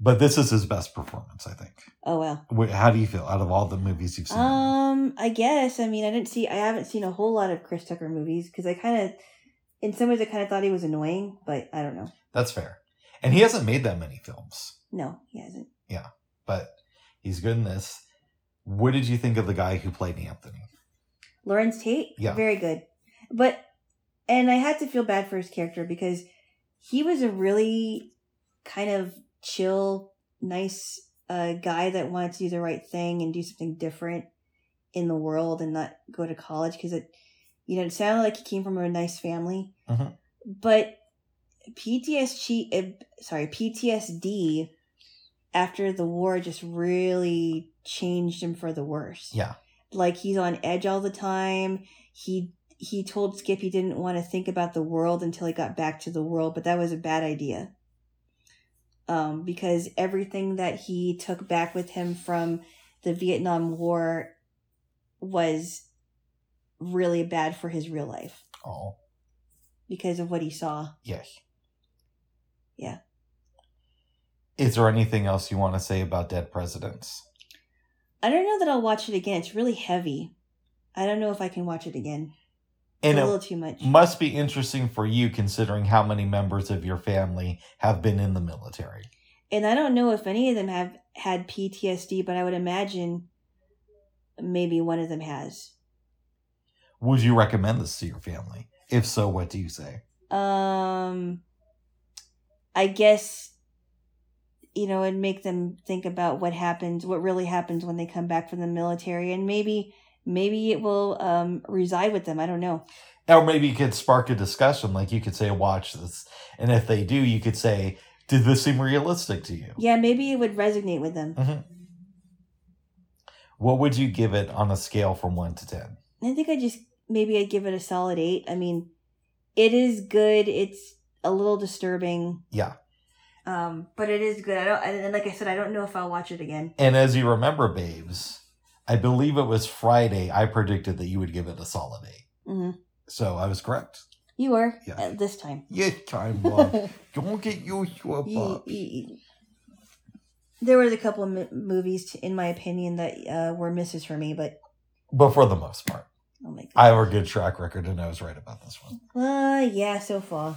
but this is his best performance, I think. Oh wow. How do you feel out of all the movies you've seen? Um, I guess. I mean, I didn't see. I haven't seen a whole lot of Chris Tucker movies because I kind of, in some ways, I kind of thought he was annoying, but I don't know. That's fair. And he hasn't made that many films, No, he hasn't. Yeah, but he's good in this. What did you think of the guy who played Anthony? Larenz Tate. Yeah. Very good. But, and I had to feel bad for his character because he was a really kind of chill, nice uh, guy that wanted to do the right thing and do something different in the world and not go to college because it, you know, it sounded like he came from a nice family. Mhm. But PTSD, uh, sorry, PTSD after the war just really changed him for the worse Yeah. like he's on edge all the time. He he told Skip he didn't want to think about the world until he got back to the world, but that was a bad idea. Um, because everything that he took back with him from the Vietnam War was really bad for his real life Oh, because of what he saw. yes. Yeah. Is there anything else you want to say about Dead Presidents? I don't know that I'll watch it again. It's really heavy. I don't know if I can watch it again. It's And a it little too much. must be interesting for you considering how many members of your family have been in the military. And I don't know if any of them have had PTSD, but I would imagine maybe one of them has. Would you recommend this to your family? If so, what do you say? Um, I guess you know, and make them think about what happens, what really happens when they come back from the military, and maybe maybe it will um reside with them. I don't know. Or maybe you could spark a discussion. Like you could say, watch this. And if they do, you could say, did this seem realistic to you? Yeah, maybe it would resonate with them. Mhm. What would you give it on a scale from 1 to 10? I think I just maybe I'd give it a solid eight. I mean, it is good. It's a little disturbing. Yeah. Um, but it is good. I don't, and like I said, I don't know if I'll watch it again. And as you remember, babes, I believe it was Friday, I predicted that you would give it a solid 8. hmm So I was correct. You were Yeah. at this time. Yes, time [LAUGHS] bomb. Don't get used to a There was a couple of m- movies, in my opinion, that uh, were misses for me, but But for the most part, oh my god. I have a good track record, and I was right about this one. Uh, yeah, so far.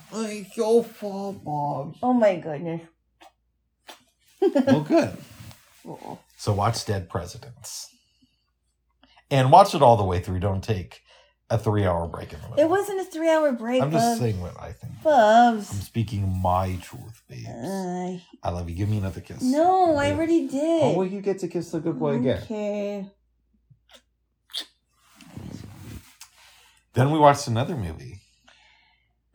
so far, Bob. Oh my goodness. [LAUGHS] Well, good. Oh. So watch Dead Presidents, and watch it all the way through. Don't take a three-hour break in the middle. It wasn't a three hour break, I'm just Bubs. saying what I think. Bubs. I'm speaking my truth, babes. Uh, I love you. Give me another kiss. no, I Yeah. already did. Oh, well, you get to kiss the good boy again. Okay. Then we watched another movie.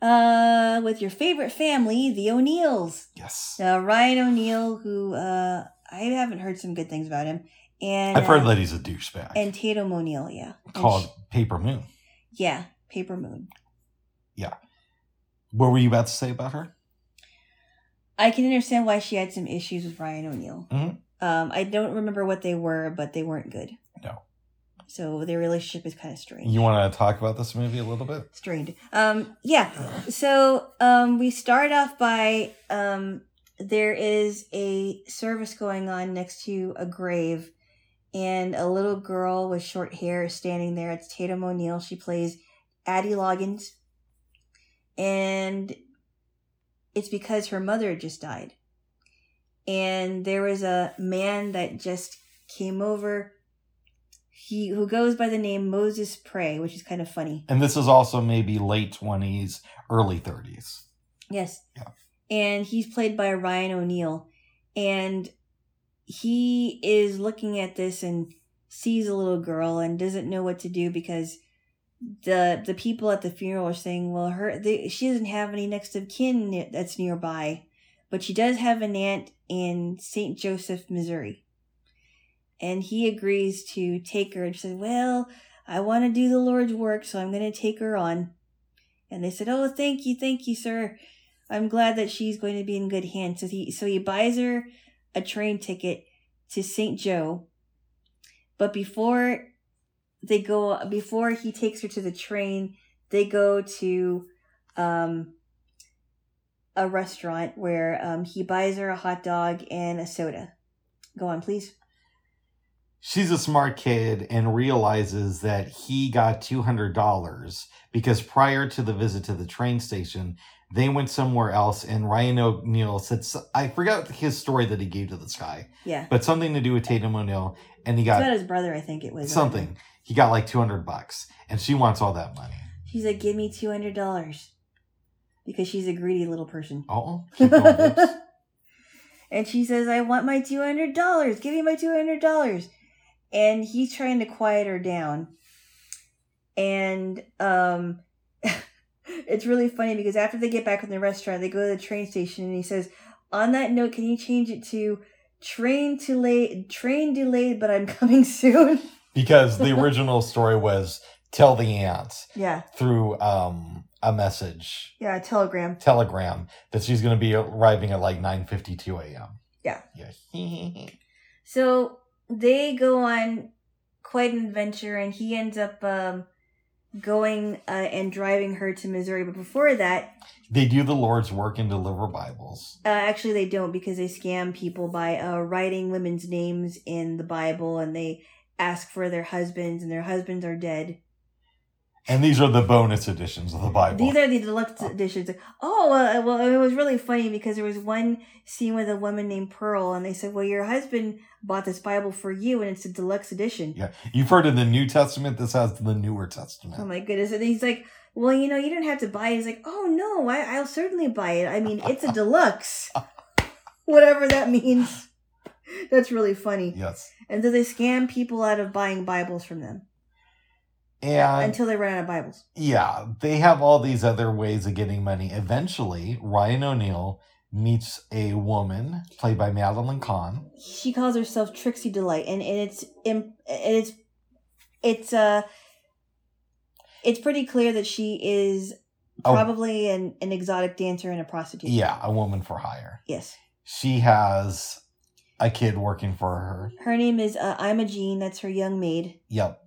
Uh, with your favorite family, the O'Neals. Yes. Uh, Ryan O'Neal, who uh, I haven't heard some good things about him, and I've heard uh, that he's a douchebag. and Tatum O'Neal, yeah, called sh- Paper Moon. yeah, Paper Moon. Yeah. What were you about to say about her? I can understand why she had some issues with Ryan O'Neal. Mhm. Um, I don't remember what they were, but they weren't good. So their relationship is kind of strange. You want to talk about this movie a little bit? strained. Um, yeah. So um, we start off by um, there is a service going on next to a grave, and a little girl with short hair is standing there. It's Tatum O'Neal. She plays Addie Loggins, and it's because her mother just died. And there was a man that just came over. He who goes by the name Moses Pray, which is kind of funny. And this is also maybe late 20s, early 30s. Yes. Yeah. And he's played by Ryan O'Neal. And he is looking at this and sees a little girl and doesn't know what to do because the the people at the funeral are saying, well, her they, she doesn't have any next of kin that's nearby, but she does have an aunt in St. Joseph, Missouri. And he agrees to take her and says, well, I want to do the Lord's work, so I'm going to take her on. And they said, "Oh, thank you, thank you, sir. I'm glad that she's going to be in good hands." So he so he buys her a train ticket to St. Joe. But before they go before he takes her to the train, they go to um a restaurant where um he buys her a hot dog and a soda. Go on, please. She's a smart kid and realizes that he got $200 because prior to the visit to the train station, they went somewhere else and Ryan O'Neal said, I forgot his story that he gave to this guy, Yeah. but something to do with Tatum O'Neal. And he It's about got his brother, I think it was. something. He got like 200 bucks and she wants all that money. She's like, give me two hundred dollars. Because she's a greedy little person. Oh, keep [LAUGHS] going, babes. and she says, I want my two hundred dollars. Give me my two hundred dollars. And he's trying to quiet her down. And um [LAUGHS] it's really funny because after they get back from the restaurant, they go to the train station and he says, On that note, can you change it to train to late train delayed, but I'm [LAUGHS] coming soon? because the original story was tell the ants [LAUGHS] yeah. through um, a message Yeah, a telegram. telegram that she's going to be arriving at like 9:52 a.m. Yeah. Yeah. So they go on quite an adventure, and he ends up um, going uh, and driving her to Missouri. But before that, they do the Lord's work and deliver Bibles. uh, actually, they don't because they scam people by uh, writing women's names in the Bible, and they ask for their husbands, and their husbands are dead. And these are the bonus editions of the Bible. These are the deluxe editions. Oh, uh, well, it was really funny because there was one scene with a woman named Pearl, and they said, "Well, your husband bought this Bible for you, and it's a deluxe edition." yeah. You've heard of the New Testament. This has the Newer Testament. Oh my goodness! And he's like, "Well, you know, you don't have to buy it." He's like, "Oh no, I, I'll certainly buy it. I mean, it's a [LAUGHS] deluxe, whatever that means." [LAUGHS] That's really funny. yes. And then they scam people out of buying Bibles from them And until they run out of Bibles. yeah, they have all these other ways of getting money. Eventually, Ryan O'Neal meets a woman played by Madeline Kahn. She calls herself Trixie Delight, and, and it's and it's it's uh it's pretty clear that she is Oh. probably an, an exotic dancer and a prostitute. Yeah, a woman for hire. Yes. She has a kid working for her. Her name is uh, Imogene. That's her young maid. Yep.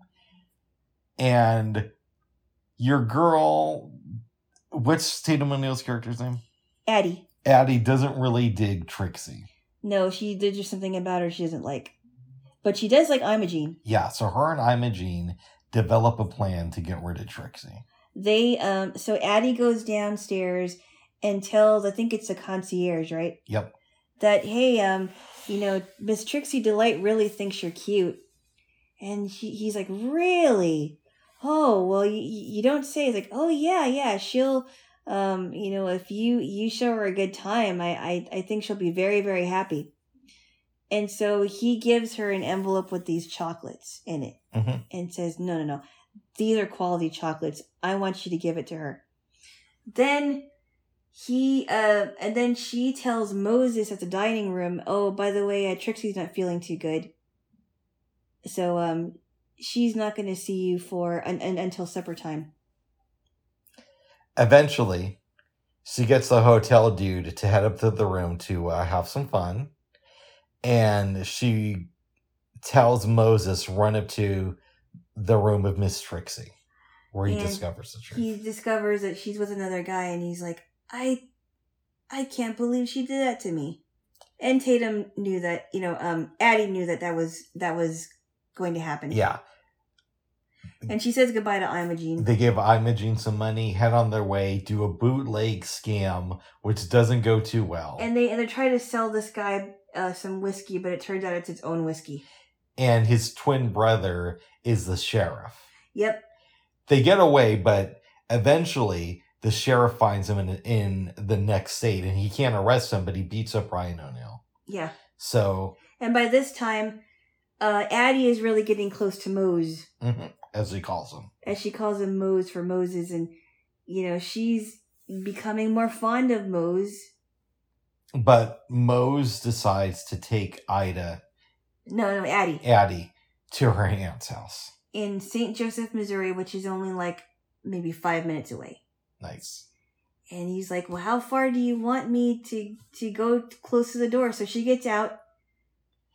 And your girl, what's Tatum O'Neal's character's name? Addie. Addie doesn't really dig Trixie. No, she did just something about her she doesn't like. But she does like Imogene. Yeah, so her and Imogene develop a plan to get rid of Trixie. They um so Addie goes downstairs and tells I think it's the concierge, right? Yep. That hey, um, you know, Miss Trixie Delight really thinks you're cute. And he, he's like, Really? Oh, well you you don't say He's like, Oh yeah, yeah, she'll um, you know, if you you show her a good time, I, I I think she'll be very, very happy. And so he gives her an envelope with these chocolates in it Mhm. and says, No, no, no. These are quality chocolates. I want you to give it to her. Then he uh and then she tells Moses at the dining room, "Oh, by the way, uh, Trixie's not feeling too good. So um she's not going to see you for un- until supper time." Eventually, she gets the hotel dude to head up to the room to uh, have some fun. And she tells Moses, run up to the room of Miss Trixie, where he And discovers the truth. He discovers that she's with another guy and he's like, "I I can't believe she did that to me." And Tatum knew that, you know, um Addie knew that that was that was going to happen. yeah. And she says goodbye to Imogene. They give Imogene some money, head on their way, do a bootleg scam, which doesn't go too well. and they and they try to sell this guy uh, some whiskey, but it turns out it's its own whiskey. and his twin brother is the sheriff. Yep. They get away, but eventually the sheriff finds him in, in the next state and he can't arrest him, but he beats up Ryan O'Neal. Yeah. So, And by this time, uh, Addie is really getting close to Mose, mhm, as he calls him. as she calls him Mose for Moses, and you know she's becoming more fond of Mose. But Mose decides to take Ida, No, no, Addie Addie, to her aunt's house. in Saint Joseph, Missouri, which is only like maybe five minutes away. Nice. And he's like, "Well, how far do you want me to to go close to the door?" So she gets out.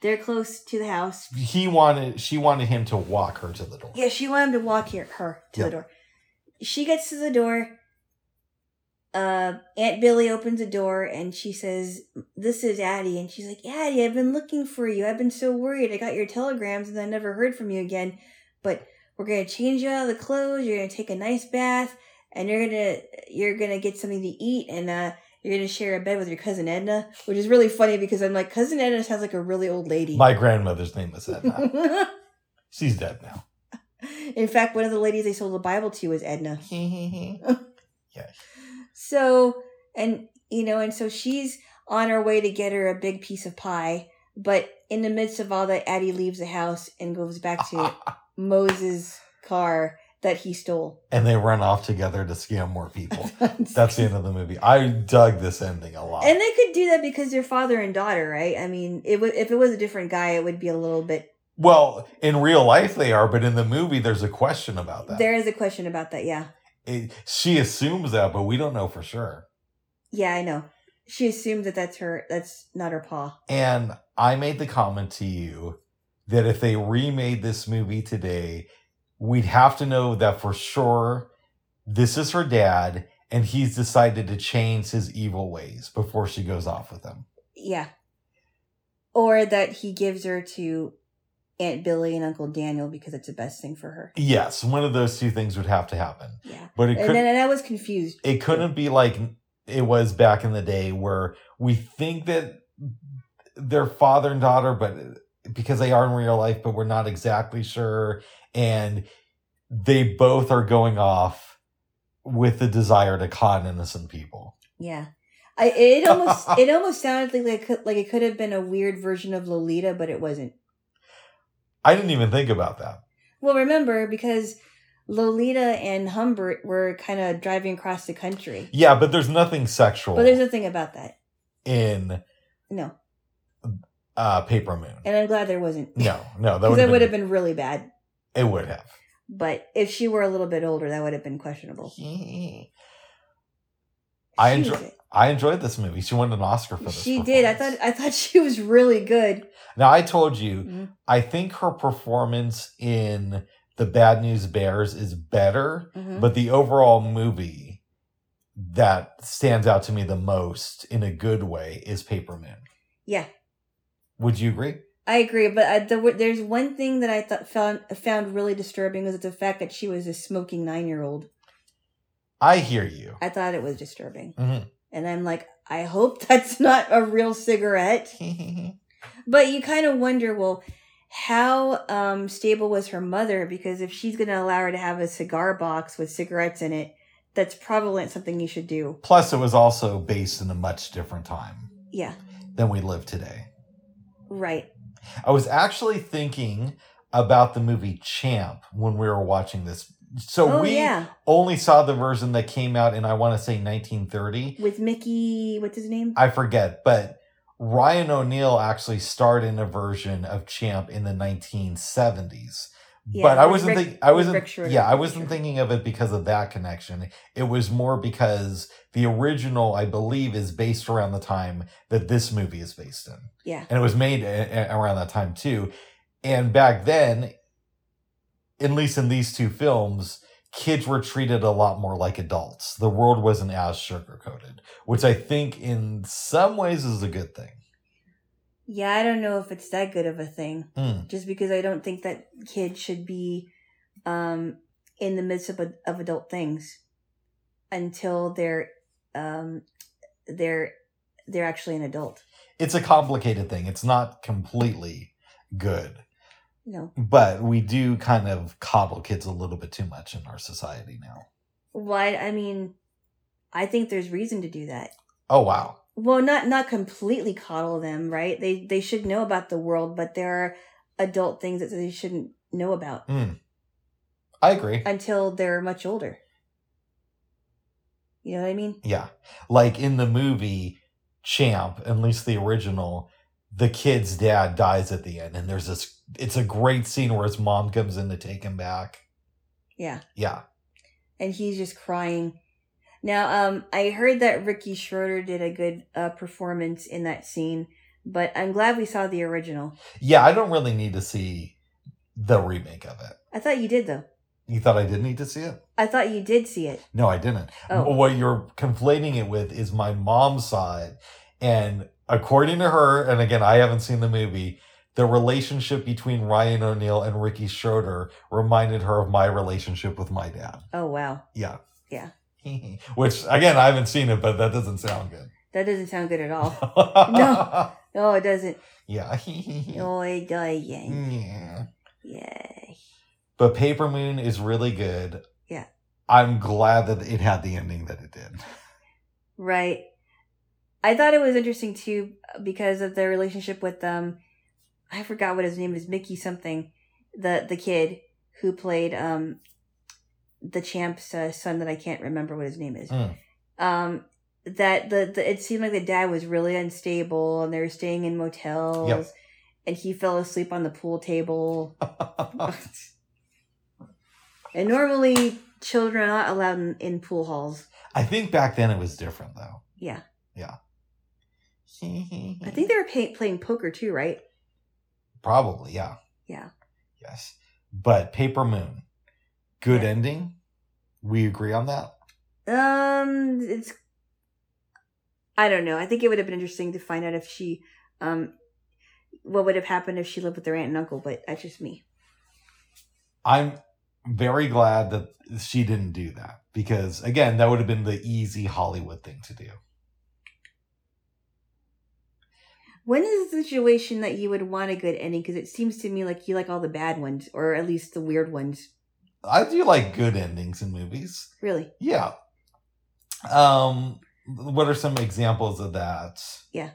They're close to the house. He wanted, she wanted him to walk her to the door. Yeah, she wanted him to walk here, her to Yep. the door. She gets to the door. Uh, Aunt Billy opens the door and she says, "This is Addie." And she's like, "Addie, I've been looking for you. I've been so worried. I got your telegrams and I never heard from you again. But we're gonna change you out of the clothes. You're gonna take a nice bath, and you're gonna you're gonna get something to eat, and uh, you're gonna share a bed with your cousin Edna, which is really funny because I'm like, cousin Edna sounds like a really old lady. My grandmother's name was Edna. [LAUGHS] She's dead now. In fact, one of the ladies they sold the Bible to was Edna. [LAUGHS] yeah. So, and you know, and so she's on her way to get her a big piece of pie, but in the midst of all that, Addie leaves the house and goes back to [LAUGHS] Moses' car that he stole. and they run off together to scam more people. [LAUGHS] That's the end of the movie. I dug this ending a lot. And they could do that because they're father and daughter, right? I mean, it would if it was a different guy, it would be a little bit. well, in real life they are, but in the movie there's a question about that. There is a question about that. Yeah, It- she assumes that, but we don't know for sure. yeah, I know. She assumed that that's her. That's not her paw. And I made the comment to you that if they remade this movie today, we'd have to know that for sure this is her dad and he's decided to change his evil ways before she goes off with him. Yeah. Or that he gives her to Aunt Billy and Uncle Daniel because it's the best thing for her. Yes, one of those two things would have to happen. Yeah. But it And could then and I was confused. it couldn't be like it was back in the day where we think that they're father and daughter but because they are in real life but we're not exactly sure and they both are going off with the desire to con innocent people Yeah. I it almost [LAUGHS] it almost sounded like like, it could- like it could have been a weird version of Lolita, but it wasn't. i didn't even think about that Well, remember because Lolita and Humbert were kind of driving across the country. yeah but there's nothing sexual But there's nothing about that. in No. uh paper moon And I'm glad there wasn't. no no that [LAUGHS] Because would have would been, have been really bad. It would have But if she were a little bit older, that would have been questionable. [LAUGHS] I She was enjoy-. I enjoyed this movie. She won an Oscar for this. She did. I thought performance. I thought [LAUGHS] she was really good. Now I told you, Mhm. I think her performance in The Bad News Bears is better, Mhm. but the overall movie that stands out to me the most in a good way is Paper Moon. Yeah. Would you agree? I agree, but I, the, there's one thing that I thought found found really disturbing was the fact that she was a smoking nine year old. I hear you. I thought it was disturbing, Mhm. and I'm like, I hope [LAUGHS] that's not a real cigarette. [LAUGHS] But you kind of wonder, well, how um, stable was her mother? Because if she's going to allow her to have a cigar box with cigarettes in it, that's probably not something you should do. Plus, it was also based in a much different time Yeah, than we live today. right. I was actually thinking about the movie Champ when we were watching this. So oh we yeah, only saw the version that came out in I want to say 1930. with Mickey. What's his name? I forget, but Ryan O'Neal actually starred in a version of Champ in the 1970s. Yeah, but I wasn't Rick- think I wasn't yeah, I wasn't thinking of it because of that connection. It was more because the original, I believe, is based around the time that this movie is based in. Yeah, And it was made a- a- around that time too. And back then, at least in these two films, kids were treated a lot more like adults. The world wasn't as sugar coated, which I think in some ways is a good thing. Yeah. I don't know if it's that good of a thing. Mm. just because I don't think that kids should be um, in the midst of, of adult things until they're um, they're they're actually an adult. It's a complicated thing. It's not completely good. Know, But we do kind of coddle kids a little bit too much in our society now. why? I mean, I think there's reason to do that. Oh wow. Well, not not completely coddle them, right? They they should know about the world, but there are adult things that they shouldn't know about Mm. I agree. until they're much older. You know what I mean? Yeah. Like in the movie Champ, at least the original, the kid's dad dies at the end. And there's this, it's a great scene where his mom comes in to take him back. Yeah. Yeah. and he's just crying. Now, um, I heard that Ricky Schroder did a good uh, performance in that scene, but I'm glad we saw the original. Yeah. I don't really need to see the remake of it. I thought you did though. You thought I did need to see it? I thought you did see it. No, I didn't. Oh. What you're conflating it with is my mom saw it. And according to her, and again, I haven't seen the movie, the relationship between Ryan O'Neal and Ricky Schroder reminded her of my relationship with my dad. Oh wow, Yeah. Yeah. [LAUGHS] Which again, I haven't seen it, but that doesn't sound good. that doesn't sound good at all. [LAUGHS] no. No, it doesn't. Yeah. [LAUGHS] No, it doesn't. yeah. Yeah. But Paper Moon is really good. Yeah. I'm glad that it had the ending that it did. Right. I thought it was interesting too because of their relationship with um, I forgot what his name is, Mickey something, the the kid who played um, the champ's uh, son that I can't remember what his name is. Mm. Um, that the, the it seemed like the dad was really unstable and they were staying in motels. Yep. And he fell asleep on the pool table. [LAUGHS] And normally, children are not allowed in, in pool halls. I think back then it was different though. Yeah. Yeah. I think they were pay- playing poker too, right? probably, yeah. Yeah. Yes. But Paper Moon, good ending. We agree on that. Um, it's. I don't know. I think it would have been interesting to find out if she, um, what would have happened if she lived with her aunt and uncle. But that's just me. I'm very glad that she didn't do that because again, that would have been the easy Hollywood thing to do. When is the situation that you would want a good ending? Because it seems to me like you like all the bad ones, or at least the weird ones. I do like good endings in movies. Really? Yeah. Um what are some examples of that? Yeah.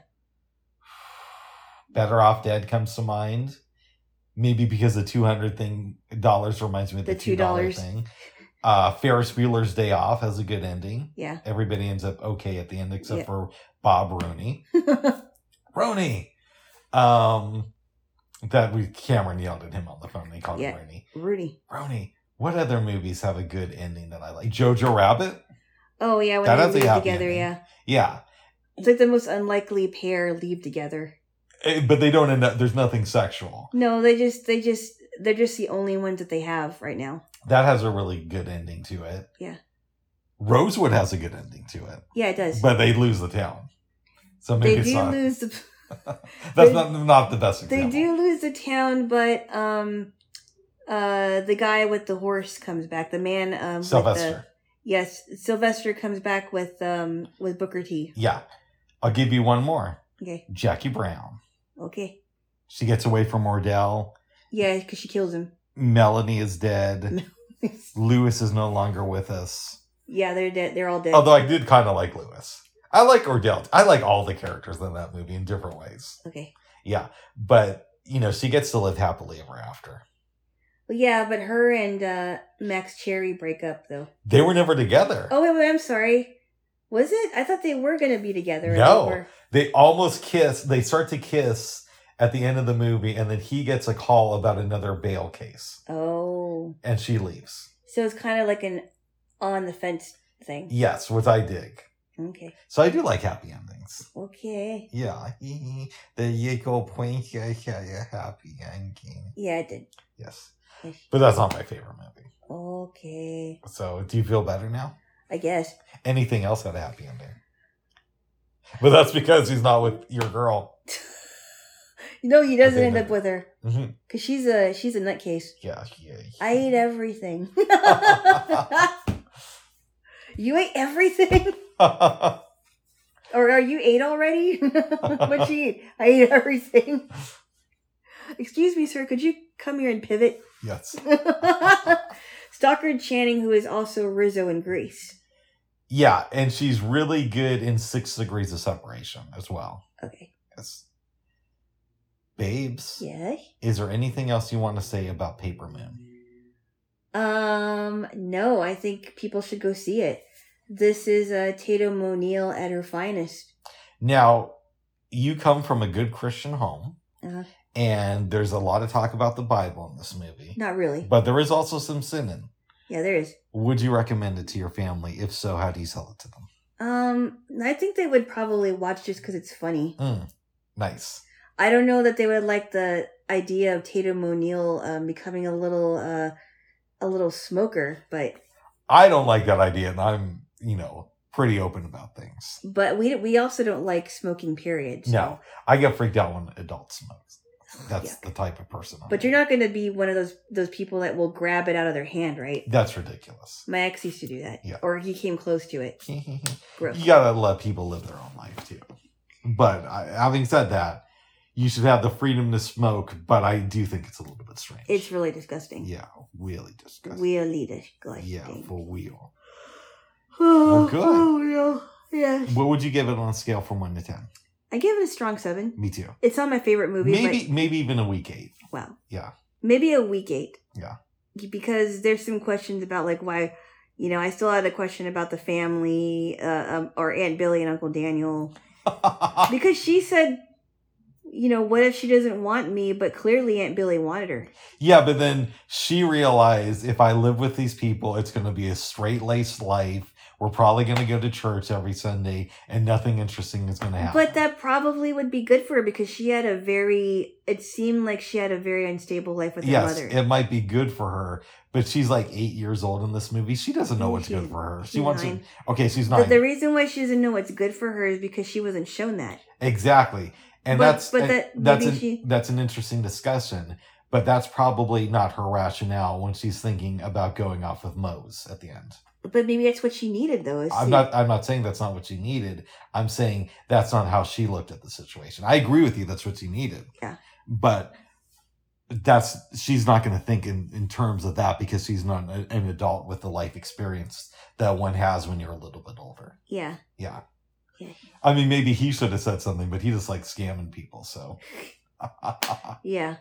Better Off Dead comes to mind. Maybe because the two hundred thing dollars reminds me of the, The two dollar thing. Uh Ferris Bueller's Day Off has a good ending. Yeah. Everybody ends up okay at the end except Yeah. for Bob Rooney. [LAUGHS] Rooney. Um that we Cameron yelled at him on the phone. They called Yeah. him Rooney. Rooney. Rooney. What other movies have a good ending that I like? Jojo Rabbit? Oh yeah, when That they leave together. ending. Yeah. Yeah. It's like the most unlikely pair leave together. Eh, But they don't end up there's nothing sexual. No, they just they just they're just the only ones that they have right now. That has a really good ending to it. Yeah. Rosewood has a good ending to it. Yeah, it does. But they lose the town. So maybe they it's do not lose the [LAUGHS] [LAUGHS] That's They- not not the best They do lose the town, but um, uh, the guy with the horse comes back. The man, um, with the- Sylvester. yes, Sylvester comes back with um with Booker T. Yeah. I'll give you one more. Okay, Jackie Brown. okay, She gets away from Ordell. yeah, because she kills him. Melanie is dead. [LAUGHS] Louis is no longer with us. yeah, they're dead. They're all dead. Although I did kind of like Louis. I like Ordell. I like all the characters in that movie in different ways. okay, Yeah. But, you know, she gets to live happily ever after. Yeah, but her and uh Max Cherry break up though. They were never together. Oh wait, wait, I'm sorry. Was it? I thought they were gonna be together. No. they They almost kiss. They start to kiss at the end of the movie, and then he gets a call about another bail case, Oh, and she leaves. so it's kind of like an on the fence thing. Yes, which I dig. Okay, So I do like happy endings. okay, Yeah. [LAUGHS] the go, point. Yeah, yeah, yeah, happy ending. yeah, I did. Yes. But that's not my favorite movie. Okay, So do you feel better now? I guess. Anything else had a happy ending? But that's because he's not with your girl. [LAUGHS] No, he doesn't end up with her mm-hmm. because she's a she's a nutcase. Yeah, yeah. I ate everything. [LAUGHS] [LAUGHS] you ate everything, or are you ate already? What'd you eat? I ate everything. Excuse me, sir. Could you come here and pivot? Yes. [LAUGHS] Stockard Channing, who is also Rizzo in Grease. Yeah, and she's really good in Six Degrees of Separation as well. Okay. Yes. Babes, Yeah. is there anything else you want to say about Paper Moon? Um. No, I think people should go see it. This is uh, Tatum O'Neal at her finest. Now, you come from a good Christian home, Uh-huh. And there's a lot of talk about the Bible in this movie, Not really. but there is also some sinning. Yeah, there is. Would you recommend it to your family? If so, how do you sell it to them? Um, I think they would probably watch just because it's funny. Mm, nice. I don't know that they would like the idea of Tatum O'Neal um, becoming a little uh, a little smoker, but I don't like that idea, and I'm, you know, pretty open about things. but we we also don't like smoking. Period. so- No, I get freaked out when adults smoke. That's Yeah. the type of person. I'm But you're not going to be one of those those people that will grab it out of their hand, right? That's ridiculous. My ex used to do that, Yeah. or he came close to it. [LAUGHS] Gross. you gotta let people live their own life too. But I, having said that, you should have the freedom to smoke. But I do think it's a little bit strange. It's really disgusting. yeah, really disgusting. Really disgusting. yeah, for real. [SIGHS] Oh, good. Oh, no. Yeah. What would you give it on a scale from one to ten? I give it a strong seven. Me too. It's not my favorite movie, Maybe, maybe even a week eight. Well. Yeah. Maybe a week eight. Yeah. Because there's some questions about like why, you know, I still had a question about the family, uh, um, or Aunt Billy and Uncle Daniel, [LAUGHS] because she said, you know, what if she doesn't want me, but clearly Aunt Billy wanted her. yeah, but then she realized if I live with these people, it's going to be a straight laced life. We're probably going to go to church every Sunday, and nothing interesting is going to happen. But that probably would be good for her because she had a very, it seemed like she had a very unstable life with her yes, mother. it might be good for her, but she's like eight years old in this movie. She doesn't know what's good for her. She wants nine. to. Okay, she's But nine. the reason why she doesn't know what's good for her is because she wasn't shown that. exactly, and But- that's but that- that's maybe an, she- that's an interesting discussion. But that's probably not her rationale when she's thinking about going off with Mose at the end. But maybe that's what she needed, though. I'm to- not. I'm not saying that's not what she needed. I'm saying that's not how she looked at the situation. I agree with you. That's what she needed. Yeah. But that's she's not going to think in in terms of that because she's not an adult with the life experience that one has when you're a little bit older. Yeah. Yeah. Yeah. I mean, maybe he should have said something, but he just likes scamming people. So. [LAUGHS] Yeah.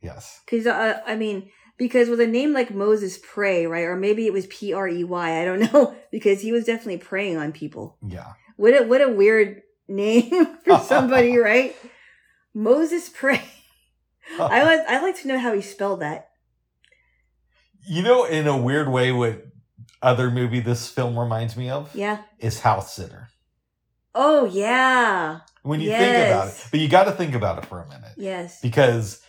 yes. Because, uh, I mean, because with a name like Moses Prey, right? Or maybe it was P R E Y. I don't [LAUGHS] know. Because he was definitely preying on people. Yeah. What a, what a weird [LAUGHS] name for somebody, [LAUGHS] right? Moses Prey. I like I like to know how he spelled that. You know, in a weird way, what other movie this film reminds me of Yeah. is House Sitter. Oh yeah. when you think about it. But you got to think about it for a minute Yes. because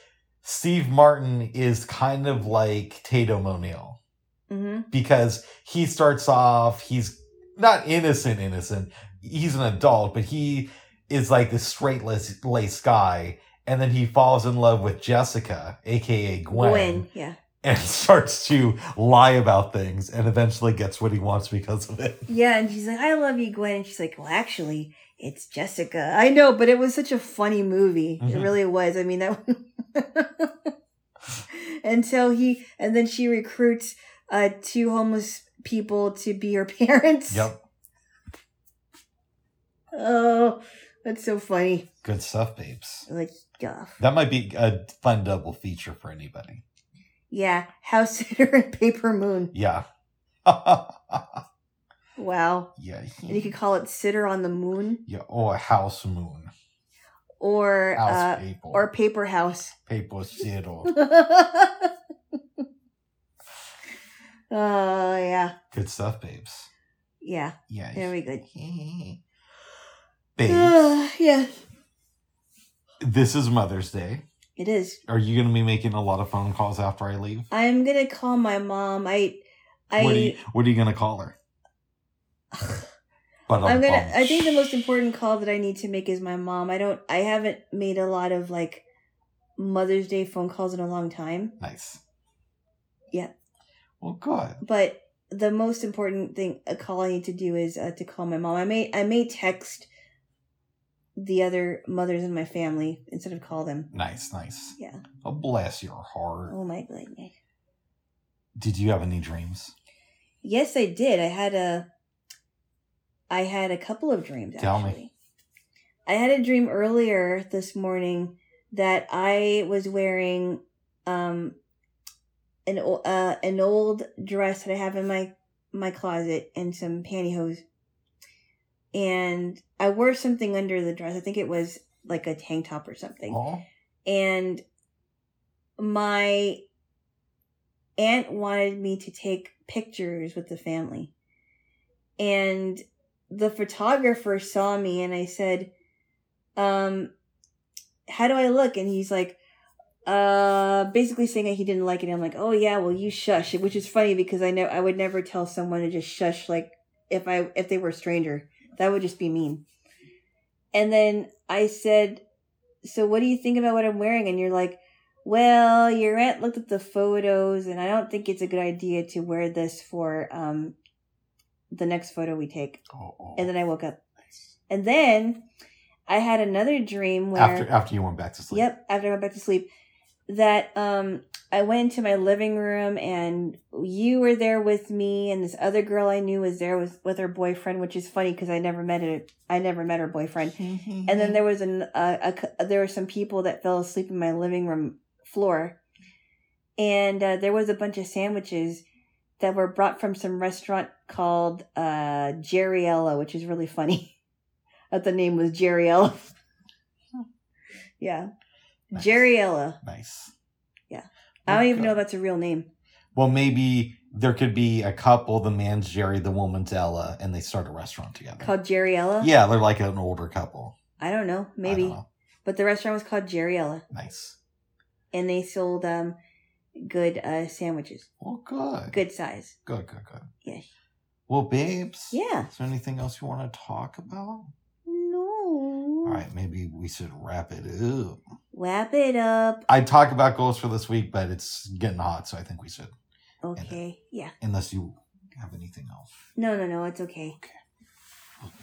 Steve Martin is kind of like Tatum O'Neal Mm-hmm. because he starts off, he's not innocent, innocent. He's an adult, but he is like this straight laced guy, and then he falls in love with Jessica, aka Gwen, Gwen, yeah. and [LAUGHS] starts to lie about things, and eventually gets what he wants because of it. Yeah, and she's like, I love you, Gwen. And she's like, Well, actually, it's Jessica. I know, but it was such a funny movie. It Mhm. really was. I mean, that. One. [LAUGHS] Until he, and then she recruits uh two homeless people to be her [LAUGHS] parents. Yep, Oh, that's so funny. good stuff, babes. Like, yeah. That might be a fun double feature for anybody. Yeah, House [LAUGHS] Sitter and Paper Moon. Yeah. Wow. yeah. And you could call it Sitter on the Moon Yeah. Or House Moon. or House uh, Paper. or Paper House. [LAUGHS] Paper Zero. [LAUGHS] Oh yeah, Good stuff, babes. yeah, Yeah. very good. [SIGHS] babes, [SIGHS] Uh, yeah, this is Mother's Day. it is. Are you going to be making a lot of phone calls after I leave? I'm gonna call my mom. I, I, what are you What are you going to call her? But I'm gonna. I think the most important call that I need to make is my mom. I don't. I haven't made a lot of like Mother's Day phone calls in a long time. nice. Yeah. Well, good. But the most important thing, a call I need to do is uh, to call my mom. I may. I may text the other mothers in my family instead of call them. Nice, nice. Yeah. Oh, bless your heart. Oh my goodness. Did you have any dreams? Yes, I did. I had a I had a couple of dreams Tell me. actually. I had a dream earlier this morning that I was wearing um an uh, an old dress that I have in my my closet and some pantyhose. And I wore something under the dress. I think it was like a tank top or something and my aunt wanted me to take pictures with the family and the photographer saw me and i said um how do i look? And he's like uh basically saying that he didn't like it. And i'm like oh yeah well you shush which is funny because i know i would never tell someone to just shush like if i if they were a stranger. That would just be mean. And then i said so what do you think about what I'm wearing? And you're like, well, your aunt looked at the photos and I don't think it's a good idea to wear this for um the next photo we take. oh, oh. And then I woke up. And then I had another dream where after after you went back to sleep. Yep, after I went back to sleep. That um I went into my living room and you were there with me and this other girl I knew was there with with her boyfriend, which is funny because I never met it. I never met her boyfriend. And then there was an uh, a, there were some people that fell asleep in my living room floor, and uh, there was a bunch of sandwiches that were brought from some restaurant called uh, Jerryella, which is really funny. [LAUGHS] that the name was Jerryella. [LAUGHS] yeah, Nice. Jerryella. nice. Yeah. I don't even know if that's a real name. Well, maybe there could be a couple. The man's Jerry, the woman's Ella, and they start a restaurant together. Called Jerryella. yeah, they're like an older couple. I don't know, maybe, don't know. but the restaurant was called Jerryella, Nice. and they sold um good uh sandwiches, Well, good. good size. Good. Good. Good. Yes. Well, babes. Yeah. Is there anything else you want to talk about? No. All right, maybe we should wrap it up. Wrap it up. I'd talk about goals for this week, but it's getting hot, so I think we should. Okay. Yeah. Unless you have anything else. No, no, no. It's okay. Okay,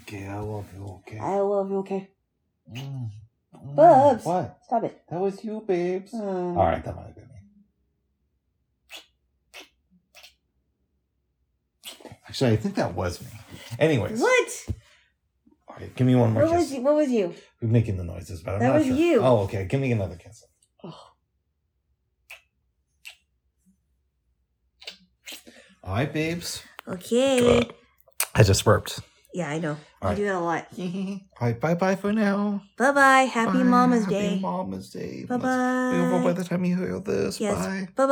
Okay. I love you. Okay. I love you. Okay. Mm. Mm. Bubs. What? Stop it. That was you, babes. Um, All right, that might have been Actually, I think that was me. Anyways, What? all right, give me one more What was kiss. you? What was you? We're making the noises, but I'm That not was sure. you. Oh, okay. Give me another kiss. Oh. All right, babes. Okay. I just burped. Yeah, I know. All I right. do that a lot. [LAUGHS] All right, bye bye for now. Bye bye. Happy Bye. Mama's Happy Day. Mama's Day. Bye bye. By the time you hear this, Yes. bye. Bye bye.